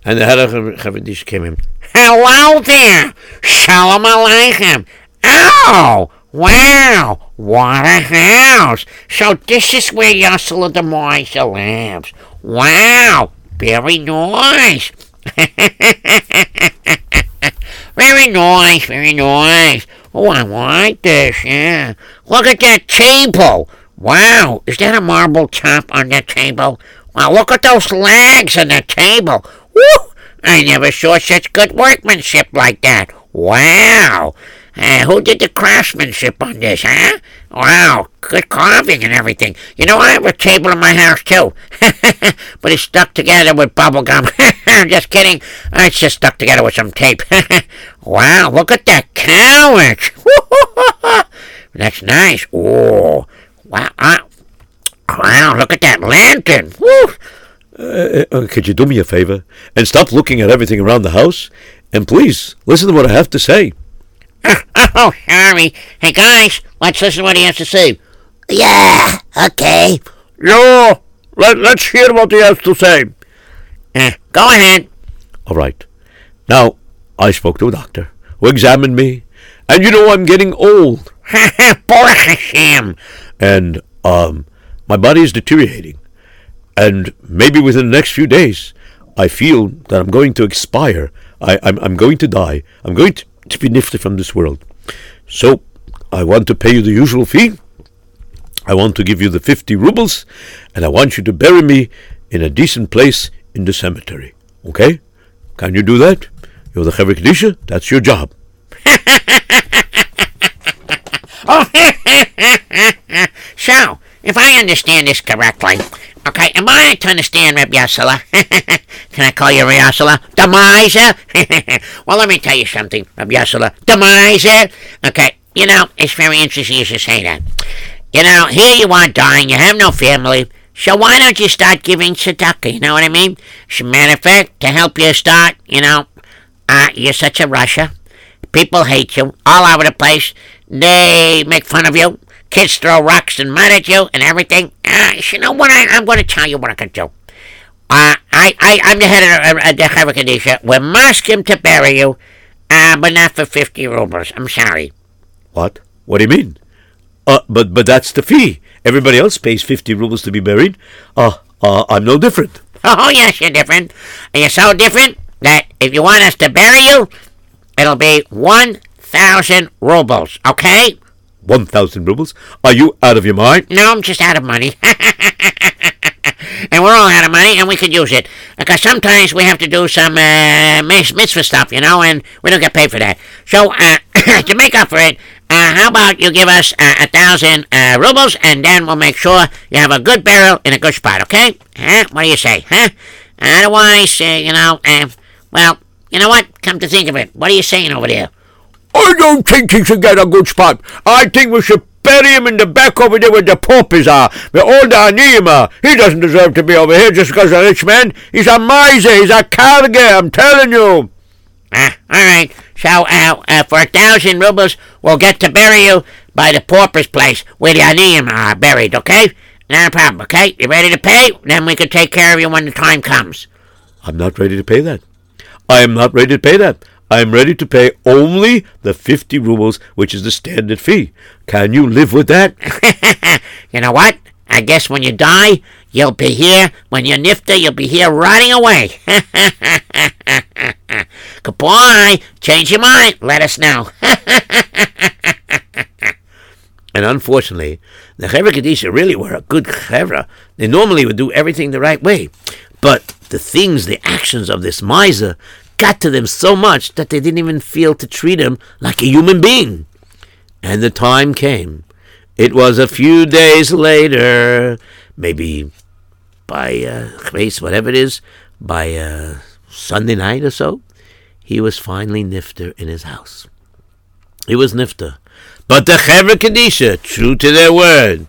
And the Chevra Kadisha came in. Hello there. Shalom Aleichem. Oh, wow. What a house. So this is where Yossela the Miser lives. Wow. Very nice. *laughs* very nice, very nice. Oh, I like this, yeah. Look at that table. Wow, is that a marble top on that table? Wow, look at those legs on that table. Woo! I never saw such good workmanship like that. Wow. Uh, who did the craftsmanship on this, huh? Wow, good carving and everything. You know, I have a table in my house too, *laughs* but it's stuck together with bubble gum. I'm *laughs* just kidding. It's just stuck together with some tape. *laughs* wow, look at that couch. That's nice. Oh, wow. Uh, wow, look at that lantern. Woo. Uh, uh, could you do me a favor and stop looking at everything around the house? And please listen to what I have to say. *laughs* Oh, sorry. Hey, guys, let's listen to what he has to say. Yeah, okay. Yeah, let, let's hear what he has to say. Uh, go ahead. All right. Now, I spoke to a doctor who examined me, and you know I'm getting old, *laughs* Baruch Hashem. and um, my body is deteriorating, and maybe within the next few days, I feel that I'm going to expire. I, I'm, I'm going to die. I'm going to, to be nifted from this world. So, I want to pay you the usual fee. I want to give you the 50 rubles, and I want you to bury me in a decent place in the cemetery. Okay? Can you do that? You're the Chevra Kadisha. That's your job. *laughs* Oh, *laughs* so, if I understand this correctly, okay, am I to understand Reb Yossela? *laughs* Can I call you Reb Yossela? The miser? *laughs* well, let me tell you something, Reb Yossela. The miser? Okay, you know, it's very interesting you should say that. You know, here you are dying, you have no family, so why don't you start giving tzedakah, you know what I mean? As a matter of fact, to help you start, you know, uh, you're such a rasha. People hate you all over the place. They make fun of you. Kids throw rocks and mud at you and everything. Uh, you know what? I, I'm going to tell you what I can do. Uh, I, I, I'm the head of uh, the Chevra Kadisha. We're him to bury you, uh, but not for 50 rubles. I'm sorry. What? What do you mean? Uh, but but that's the fee. Everybody else pays 50 rubles to be buried. Uh, uh, I'm no different. *laughs* Oh, yes, you're different. And you're so different that if you want us to bury you, it'll be 1,000 rubles, okay? 1,000 rubles? Are you out of your mind? No, I'm just out of money. *laughs* and we're all out of money, and we could use it. Because sometimes we have to do some uh, mitzvah stuff, you know, and we don't get paid for that. So, uh, *coughs* to make up for it, uh, how about you give us uh, a thousand uh, rubles, and then we'll make sure you have a good barrel in a good spot, okay? Huh? What do you say, huh? Otherwise, uh, you know, well, you know what? Come to think of it, what are you saying over there? I don't think he should get a good spot. I think we should bury him in the back over there where the paupers are, where all the are. He doesn't deserve to be over here just because he's a rich man. He's a miser. He's a carga, I'm telling you. Ah, all right. So, uh, uh, for a thousand rubles, we'll get to bury you by the pauper's place where the aniyim are buried, okay? Not a problem, okay? You ready to pay? Then we can take care of you when the time comes. I'm not ready to pay that. I am not ready to pay that. I am ready to pay only the 50 rubles, which is the standard fee. Can you live with that? *laughs* you know what? I guess when you die, you'll be here. When you're nifty, you'll be here rotting away. *laughs* Goodbye. Change your mind. Let us know. *laughs* And unfortunately, the Chevra Kadisha really were a good Chevra. They normally would do everything the right way. But the things, the actions of this miser got to them so much that they didn't even feel to treat him like a human being. And the time came. It was a few days later, maybe by uh, whatever it is, by uh, Sunday night or so, he was finally nifter in his house. He was nifter. But the Chevra Kadisha, true to their word,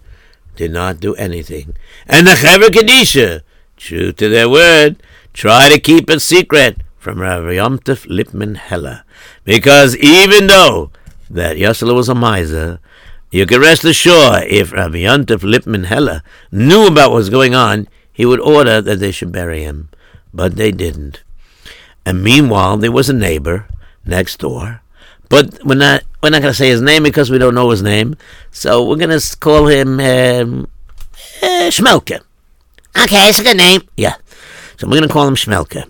did not do anything. And the Chevra Kadisha, true to their word, tried to keep it secret from Rabbi Yomtov Lipman Heller. Because even though that Yosela was a miser, you can rest assured if Rabbi Yomtov Lipman Heller knew about what was going on, he would order that they should bury him. But they didn't. And meanwhile, there was a neighbor next door. But we're not we're not going to say his name because we don't know his name. So we're going to call him um, uh, Schmelke. Okay, it's a good name. Yeah. So we're going to call him Schmelke.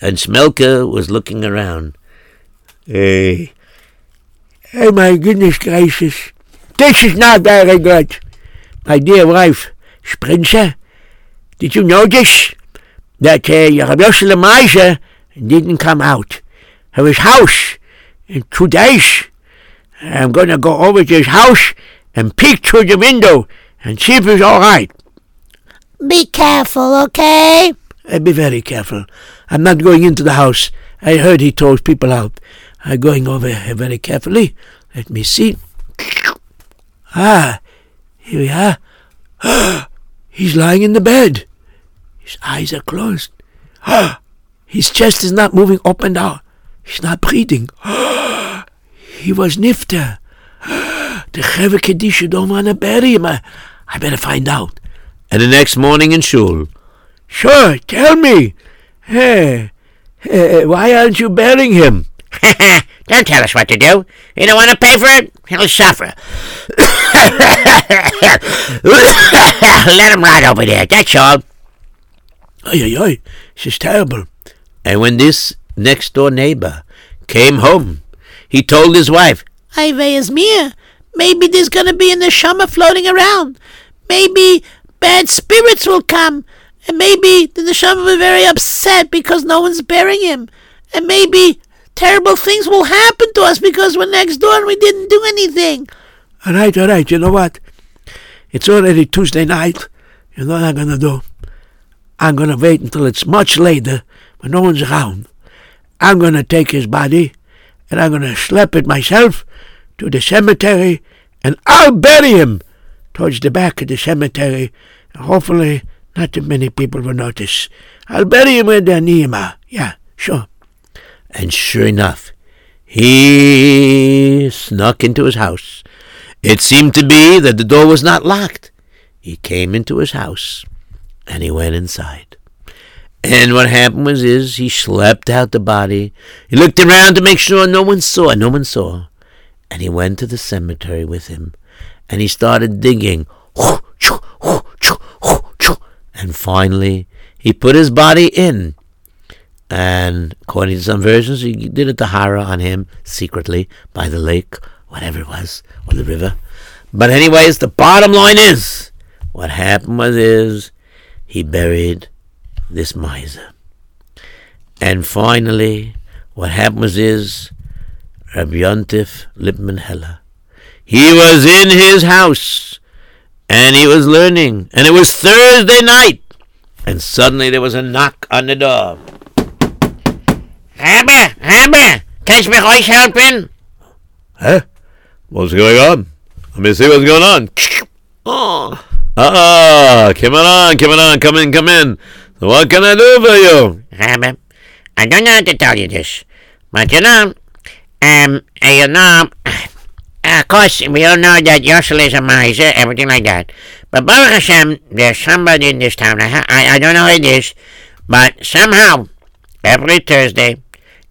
And Schmelke was looking around. Hey. oh my goodness gracious. This is not very good. My dear wife, Sprinzer, did you notice that uh, Rabbi Yosef didn't come out of his house in two days? I'm going to go over to his house and peek through the window and see if he's all right. Be careful, okay? Uh, be very careful. I'm not going into the house. I heard he told people out. I'm going over here very carefully. Let me see. Ah, here we are. *gasps* He's lying in the bed. His eyes are closed. Ah, *gasps* His chest is not moving up and down. He's not breathing. Ah, *gasps* He was nifter. The Chevra Kadisha don't want to bury him. I, I better find out. And the next morning in shul, Sure, tell me. Hey, hey, why aren't you burying him? *laughs* Don't tell us what to do. You don't want to pay for it? He'll suffer. *coughs* Let him ride over there, that's all. Ay, ay, ay. This is terrible. and when this next door neighbor came home, he told his wife, Ay, is mir. Maybe there's gonna be a neshama floating around. Maybe bad spirits will come. And maybe the neshama will be very upset because no one's burying him. And maybe terrible things will happen to us because we're next door and we didn't do anything. All right, all right. You know what? It's already Tuesday night. You know what I'm gonna do? I'm gonna wait until it's much later when no one's around. I'm gonna take his body and I'm gonna schlep it myself to the cemetery and I'll bury him towards the back of the cemetery. Hopefully, not too many people will notice. I'll bury him with the Nima. Yeah, sure. and sure enough, he snuck into his house. It seemed to be that the door was not locked. He came into his house and he went inside. And what happened was is he schlepped out the body. He looked around to make sure no one saw. No one saw. And he went to the cemetery with him. And he started digging. And finally, he put his body in. And according to some versions, he did a tahara on him secretly by the lake, whatever it was, or the river. But anyways, the bottom line is, what happened was is he buried this miser. And finally, what happened was is Rabbi Yontif Lipman Heller. He was in his house and he was learning, and it was Thursday night, and suddenly there was a knock on the door. Rabbi, Rabbi, kannst mich euch helfen? Huh? What's going on? Let me see what's going on. Oh, Ah, come on, come on, come in, come in. So what can I do for you? Rabbi, I don't know how to tell you this, but you know, um, you know, Ah, of course, we all know that Yossel is a miser, everything like that. But Baruch Hashem, there's somebody in this town, I, I, I don't know who it is, but somehow, every Thursday,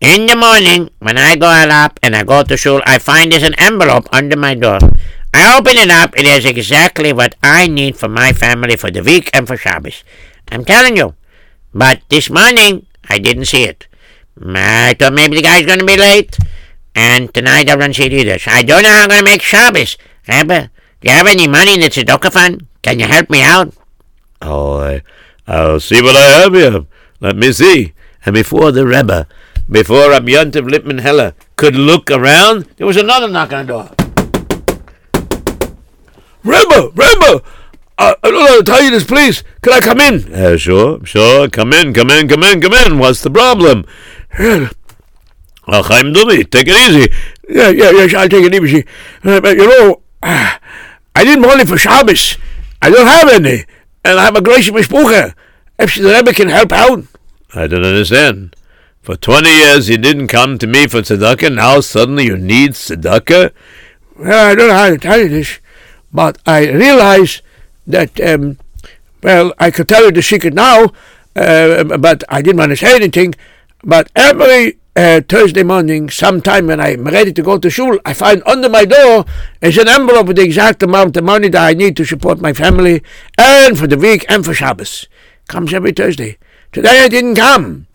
in the morning, when I go out up and I go to shul, I find there's an envelope under my door. I open it up, it is exactly what I need for my family for the week and for Shabbos. I'm telling you. But this morning, I didn't see it. I thought maybe the guy's going to be late. And tonight I don't see it either. So I don't know how I'm going to make Shabbos. Rebbe, do you have any money in the tzedakah fund? Can you help me out? Oh, I, I'll see what I have here. Let me see. and before the Rebbe, before Rabbi Yontif Lipman Heller could look around, there was another knock on the door. Rebbe, Rebbe, uh, I don't know how to tell you this, please. Can I come in? Uh, sure, sure. Come in, come in, come in, come in. What's the problem? Oh, Chaim Dumi, take it easy. yeah, yeah, yeah I'll take it easy. Uh, but you know, *sighs* I need money for Shabbos. I don't have any. And I have a gracious mishpucha. If the Rebbe can help out. I don't understand. For 20 years you didn't come to me for tzedakah, now suddenly you need tzedakah? Well, I don't know how to tell you this, but I realize that, um, well, I could tell you the secret now, uh, but I didn't want to say anything. But every uh, Thursday morning, sometime when I'm ready to go to shul, I find under my door is an envelope with the exact amount of money that I need to support my family, and for the week, and for Shabbos. Comes every Thursday. Today I didn't come.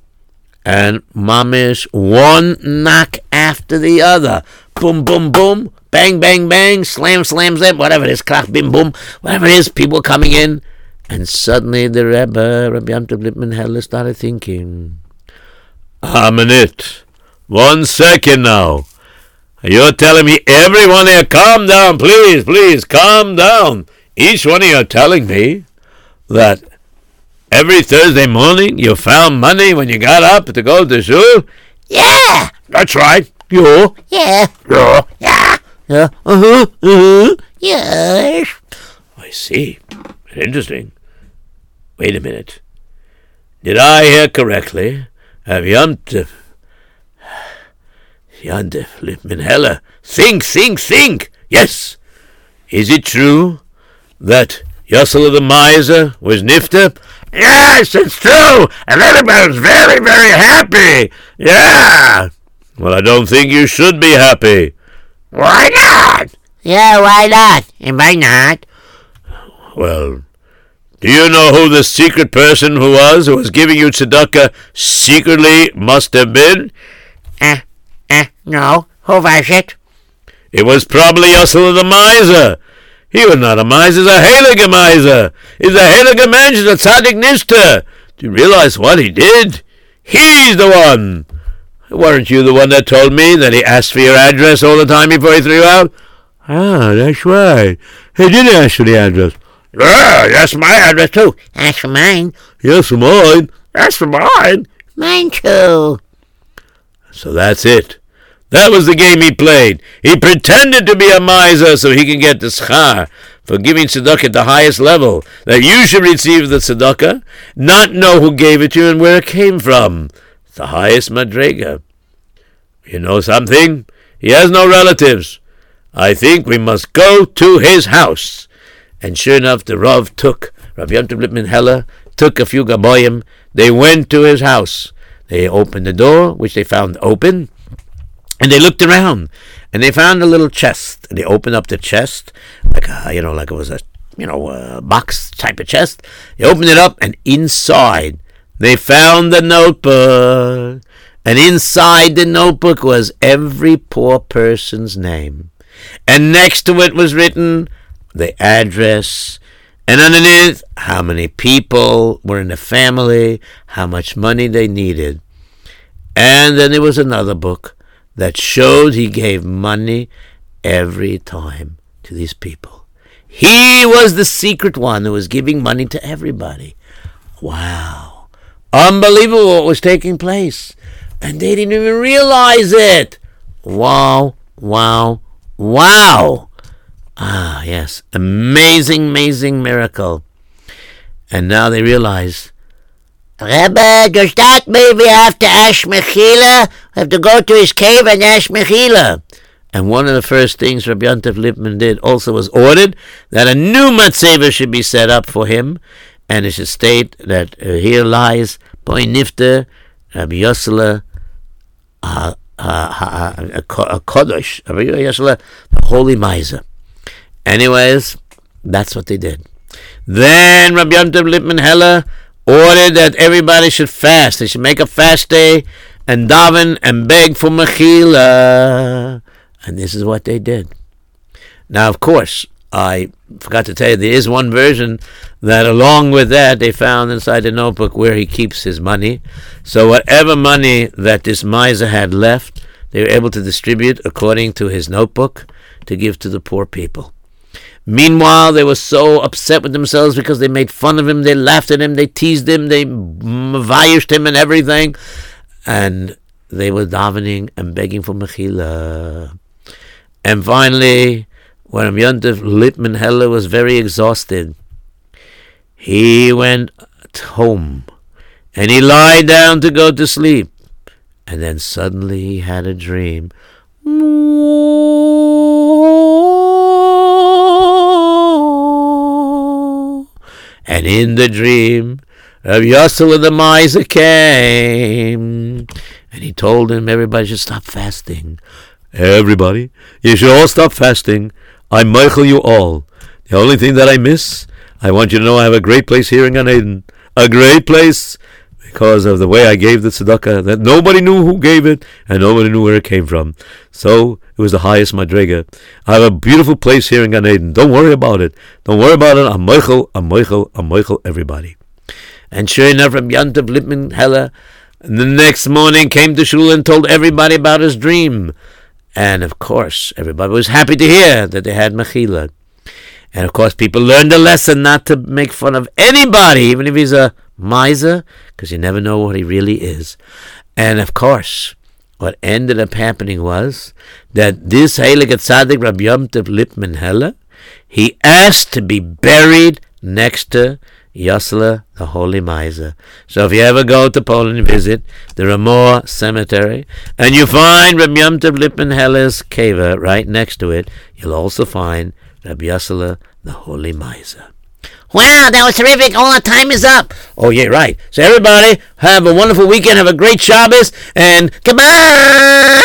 and mamish one knock after the other. Boom, boom, boom, bang, bang, bang, slam, slam, slam, whatever it is, clap, bim, boom, whatever it is, people coming in. And suddenly the Rebbe, Rabbi Yom Tov Lippman Heller, started thinking, A minute. One second now. You're telling me every one of you, calm down, please, please, calm down. Each one of you are telling me that every Thursday morning you found money when you got up to go to shul? Yeah, That's right. You. yeah, You. yeah, yeah, uh-huh, uh-huh. yes. I see. Interesting. Wait a minute. Did I hear correctly? Have Tov, Yom Tov Lippman think, think, think! Yes! Is it true that Yossel the miser was nifter? Yes, it's true! And everybody's very, very happy! Yeah! Well, I don't think you should be happy. Why not? Yeah, why not? And why not? Well, do you know who the secret person who was who was giving you tzedakah secretly must have been? Eh, eh, no. Who was it? It was probably Yossel the miser. He was not a miser, he's a heilige miser. He's a heilige mensch, he's a tzaddik nishter. Do you realize what he did? He's the one. Weren't you the one that told me that he asked for your address all the time before he threw you out? Ah, that's right. He did ask for the address. Yeah, that's my address too. That's for mine. Yes, for mine. That's for mine. Mine too. So that's it. That was the game he played. He pretended to be a miser so he can get the schar for giving tzedakah at the highest level. That you should receive the tzedakah, not know who gave it to you and where it came from. The highest madrega. You know something? He has no relatives. I think we must go to his house. And sure enough, the Rav took, Rav Yom Tov Lippman Heller, took a few gaboyim. They went to his house. They opened the door, which they found open, and they looked around, and they found a little chest. And they opened up the chest, like a, you know, like it was a, you know, a box type of chest. They opened it up, and inside they found the notebook. And inside the notebook was every poor person's name. And next to it was written the address, and underneath how many people were in the family, how much money they needed. And then there was another book that showed he gave money every time to these people. He was the secret one who was giving money to everybody. Wow. Unbelievable what was taking place. And they didn't even realize it. Wow, wow, wow. Ah, yes. Amazing, amazing miracle. And now they realize Rebbe, does that mean we have to ask Mechila? We have to go to his cave and ask Mechila. And one of the first things Rabbi Yontif Lippman did also was ordered that a new matzeva should be set up for him, and it should state that uh, here lies Boy Nifter, Rabbi Yosela, uh, uh, uh, a Kodesh, Rabbi Yosela, the holy miser. Anyways, that's what they did. Then Rabbi Yontif Lippman Heller ordered that everybody should fast. They should make a fast day and daven and beg for mechila. And this is what they did. Now, of course, I forgot to tell you, there is one version that, along with that, they found inside the notebook where he keeps his money. So, whatever money that this miser had left, they were able to distribute according to his notebook to give to the poor people. Meanwhile, they were so upset with themselves because they made fun of him, they laughed at him, they teased him, they vayished him and everything. And they were davening and begging for Mechila. And finally, when Yontif Lipman Heller was very exhausted, he went home and he lied down to go to sleep. And then suddenly he had a dream. And in the dream, Rav Yosel the miser came, and he told him everybody should stop fasting. Everybody, you should all stop fasting. I mochel you all. The only thing that I miss, I want you to know I have a great place here in Gan Eden. A great place because of the way I gave the tzedakah, that nobody knew who gave it and nobody knew where it came from. So it was the highest madrega. I have a beautiful place here in Gan Eden. Don't worry about it. Don't worry about it. I'm mochel, I'm mochel, I'm mochel, everybody. And sure enough, from Yantav Lipman Heller, the next morning came to shul and told everybody about his dream. And of course, everybody was happy to hear that they had Mechila. And of course, people learned a lesson not to make fun of anybody, even if he's a miser, because you never know what he really is. And of course, what ended up happening was that this Heilige Tzaddik Rabbi Yom Tov Lipman Heller, he asked to be buried next to Yosla, the Holy Miser. So if you ever go to Poland and visit the Remuh Cemetery, and you find Rabbi Yom Tov Lipman Heller's cave right next to it, you'll also find Rabbi Yosla, the Holy Miser. Wow, that was terrific. All our time is up. Oh, yeah, right. So, everybody, have a wonderful weekend. Have a great Shabbos. And goodbye.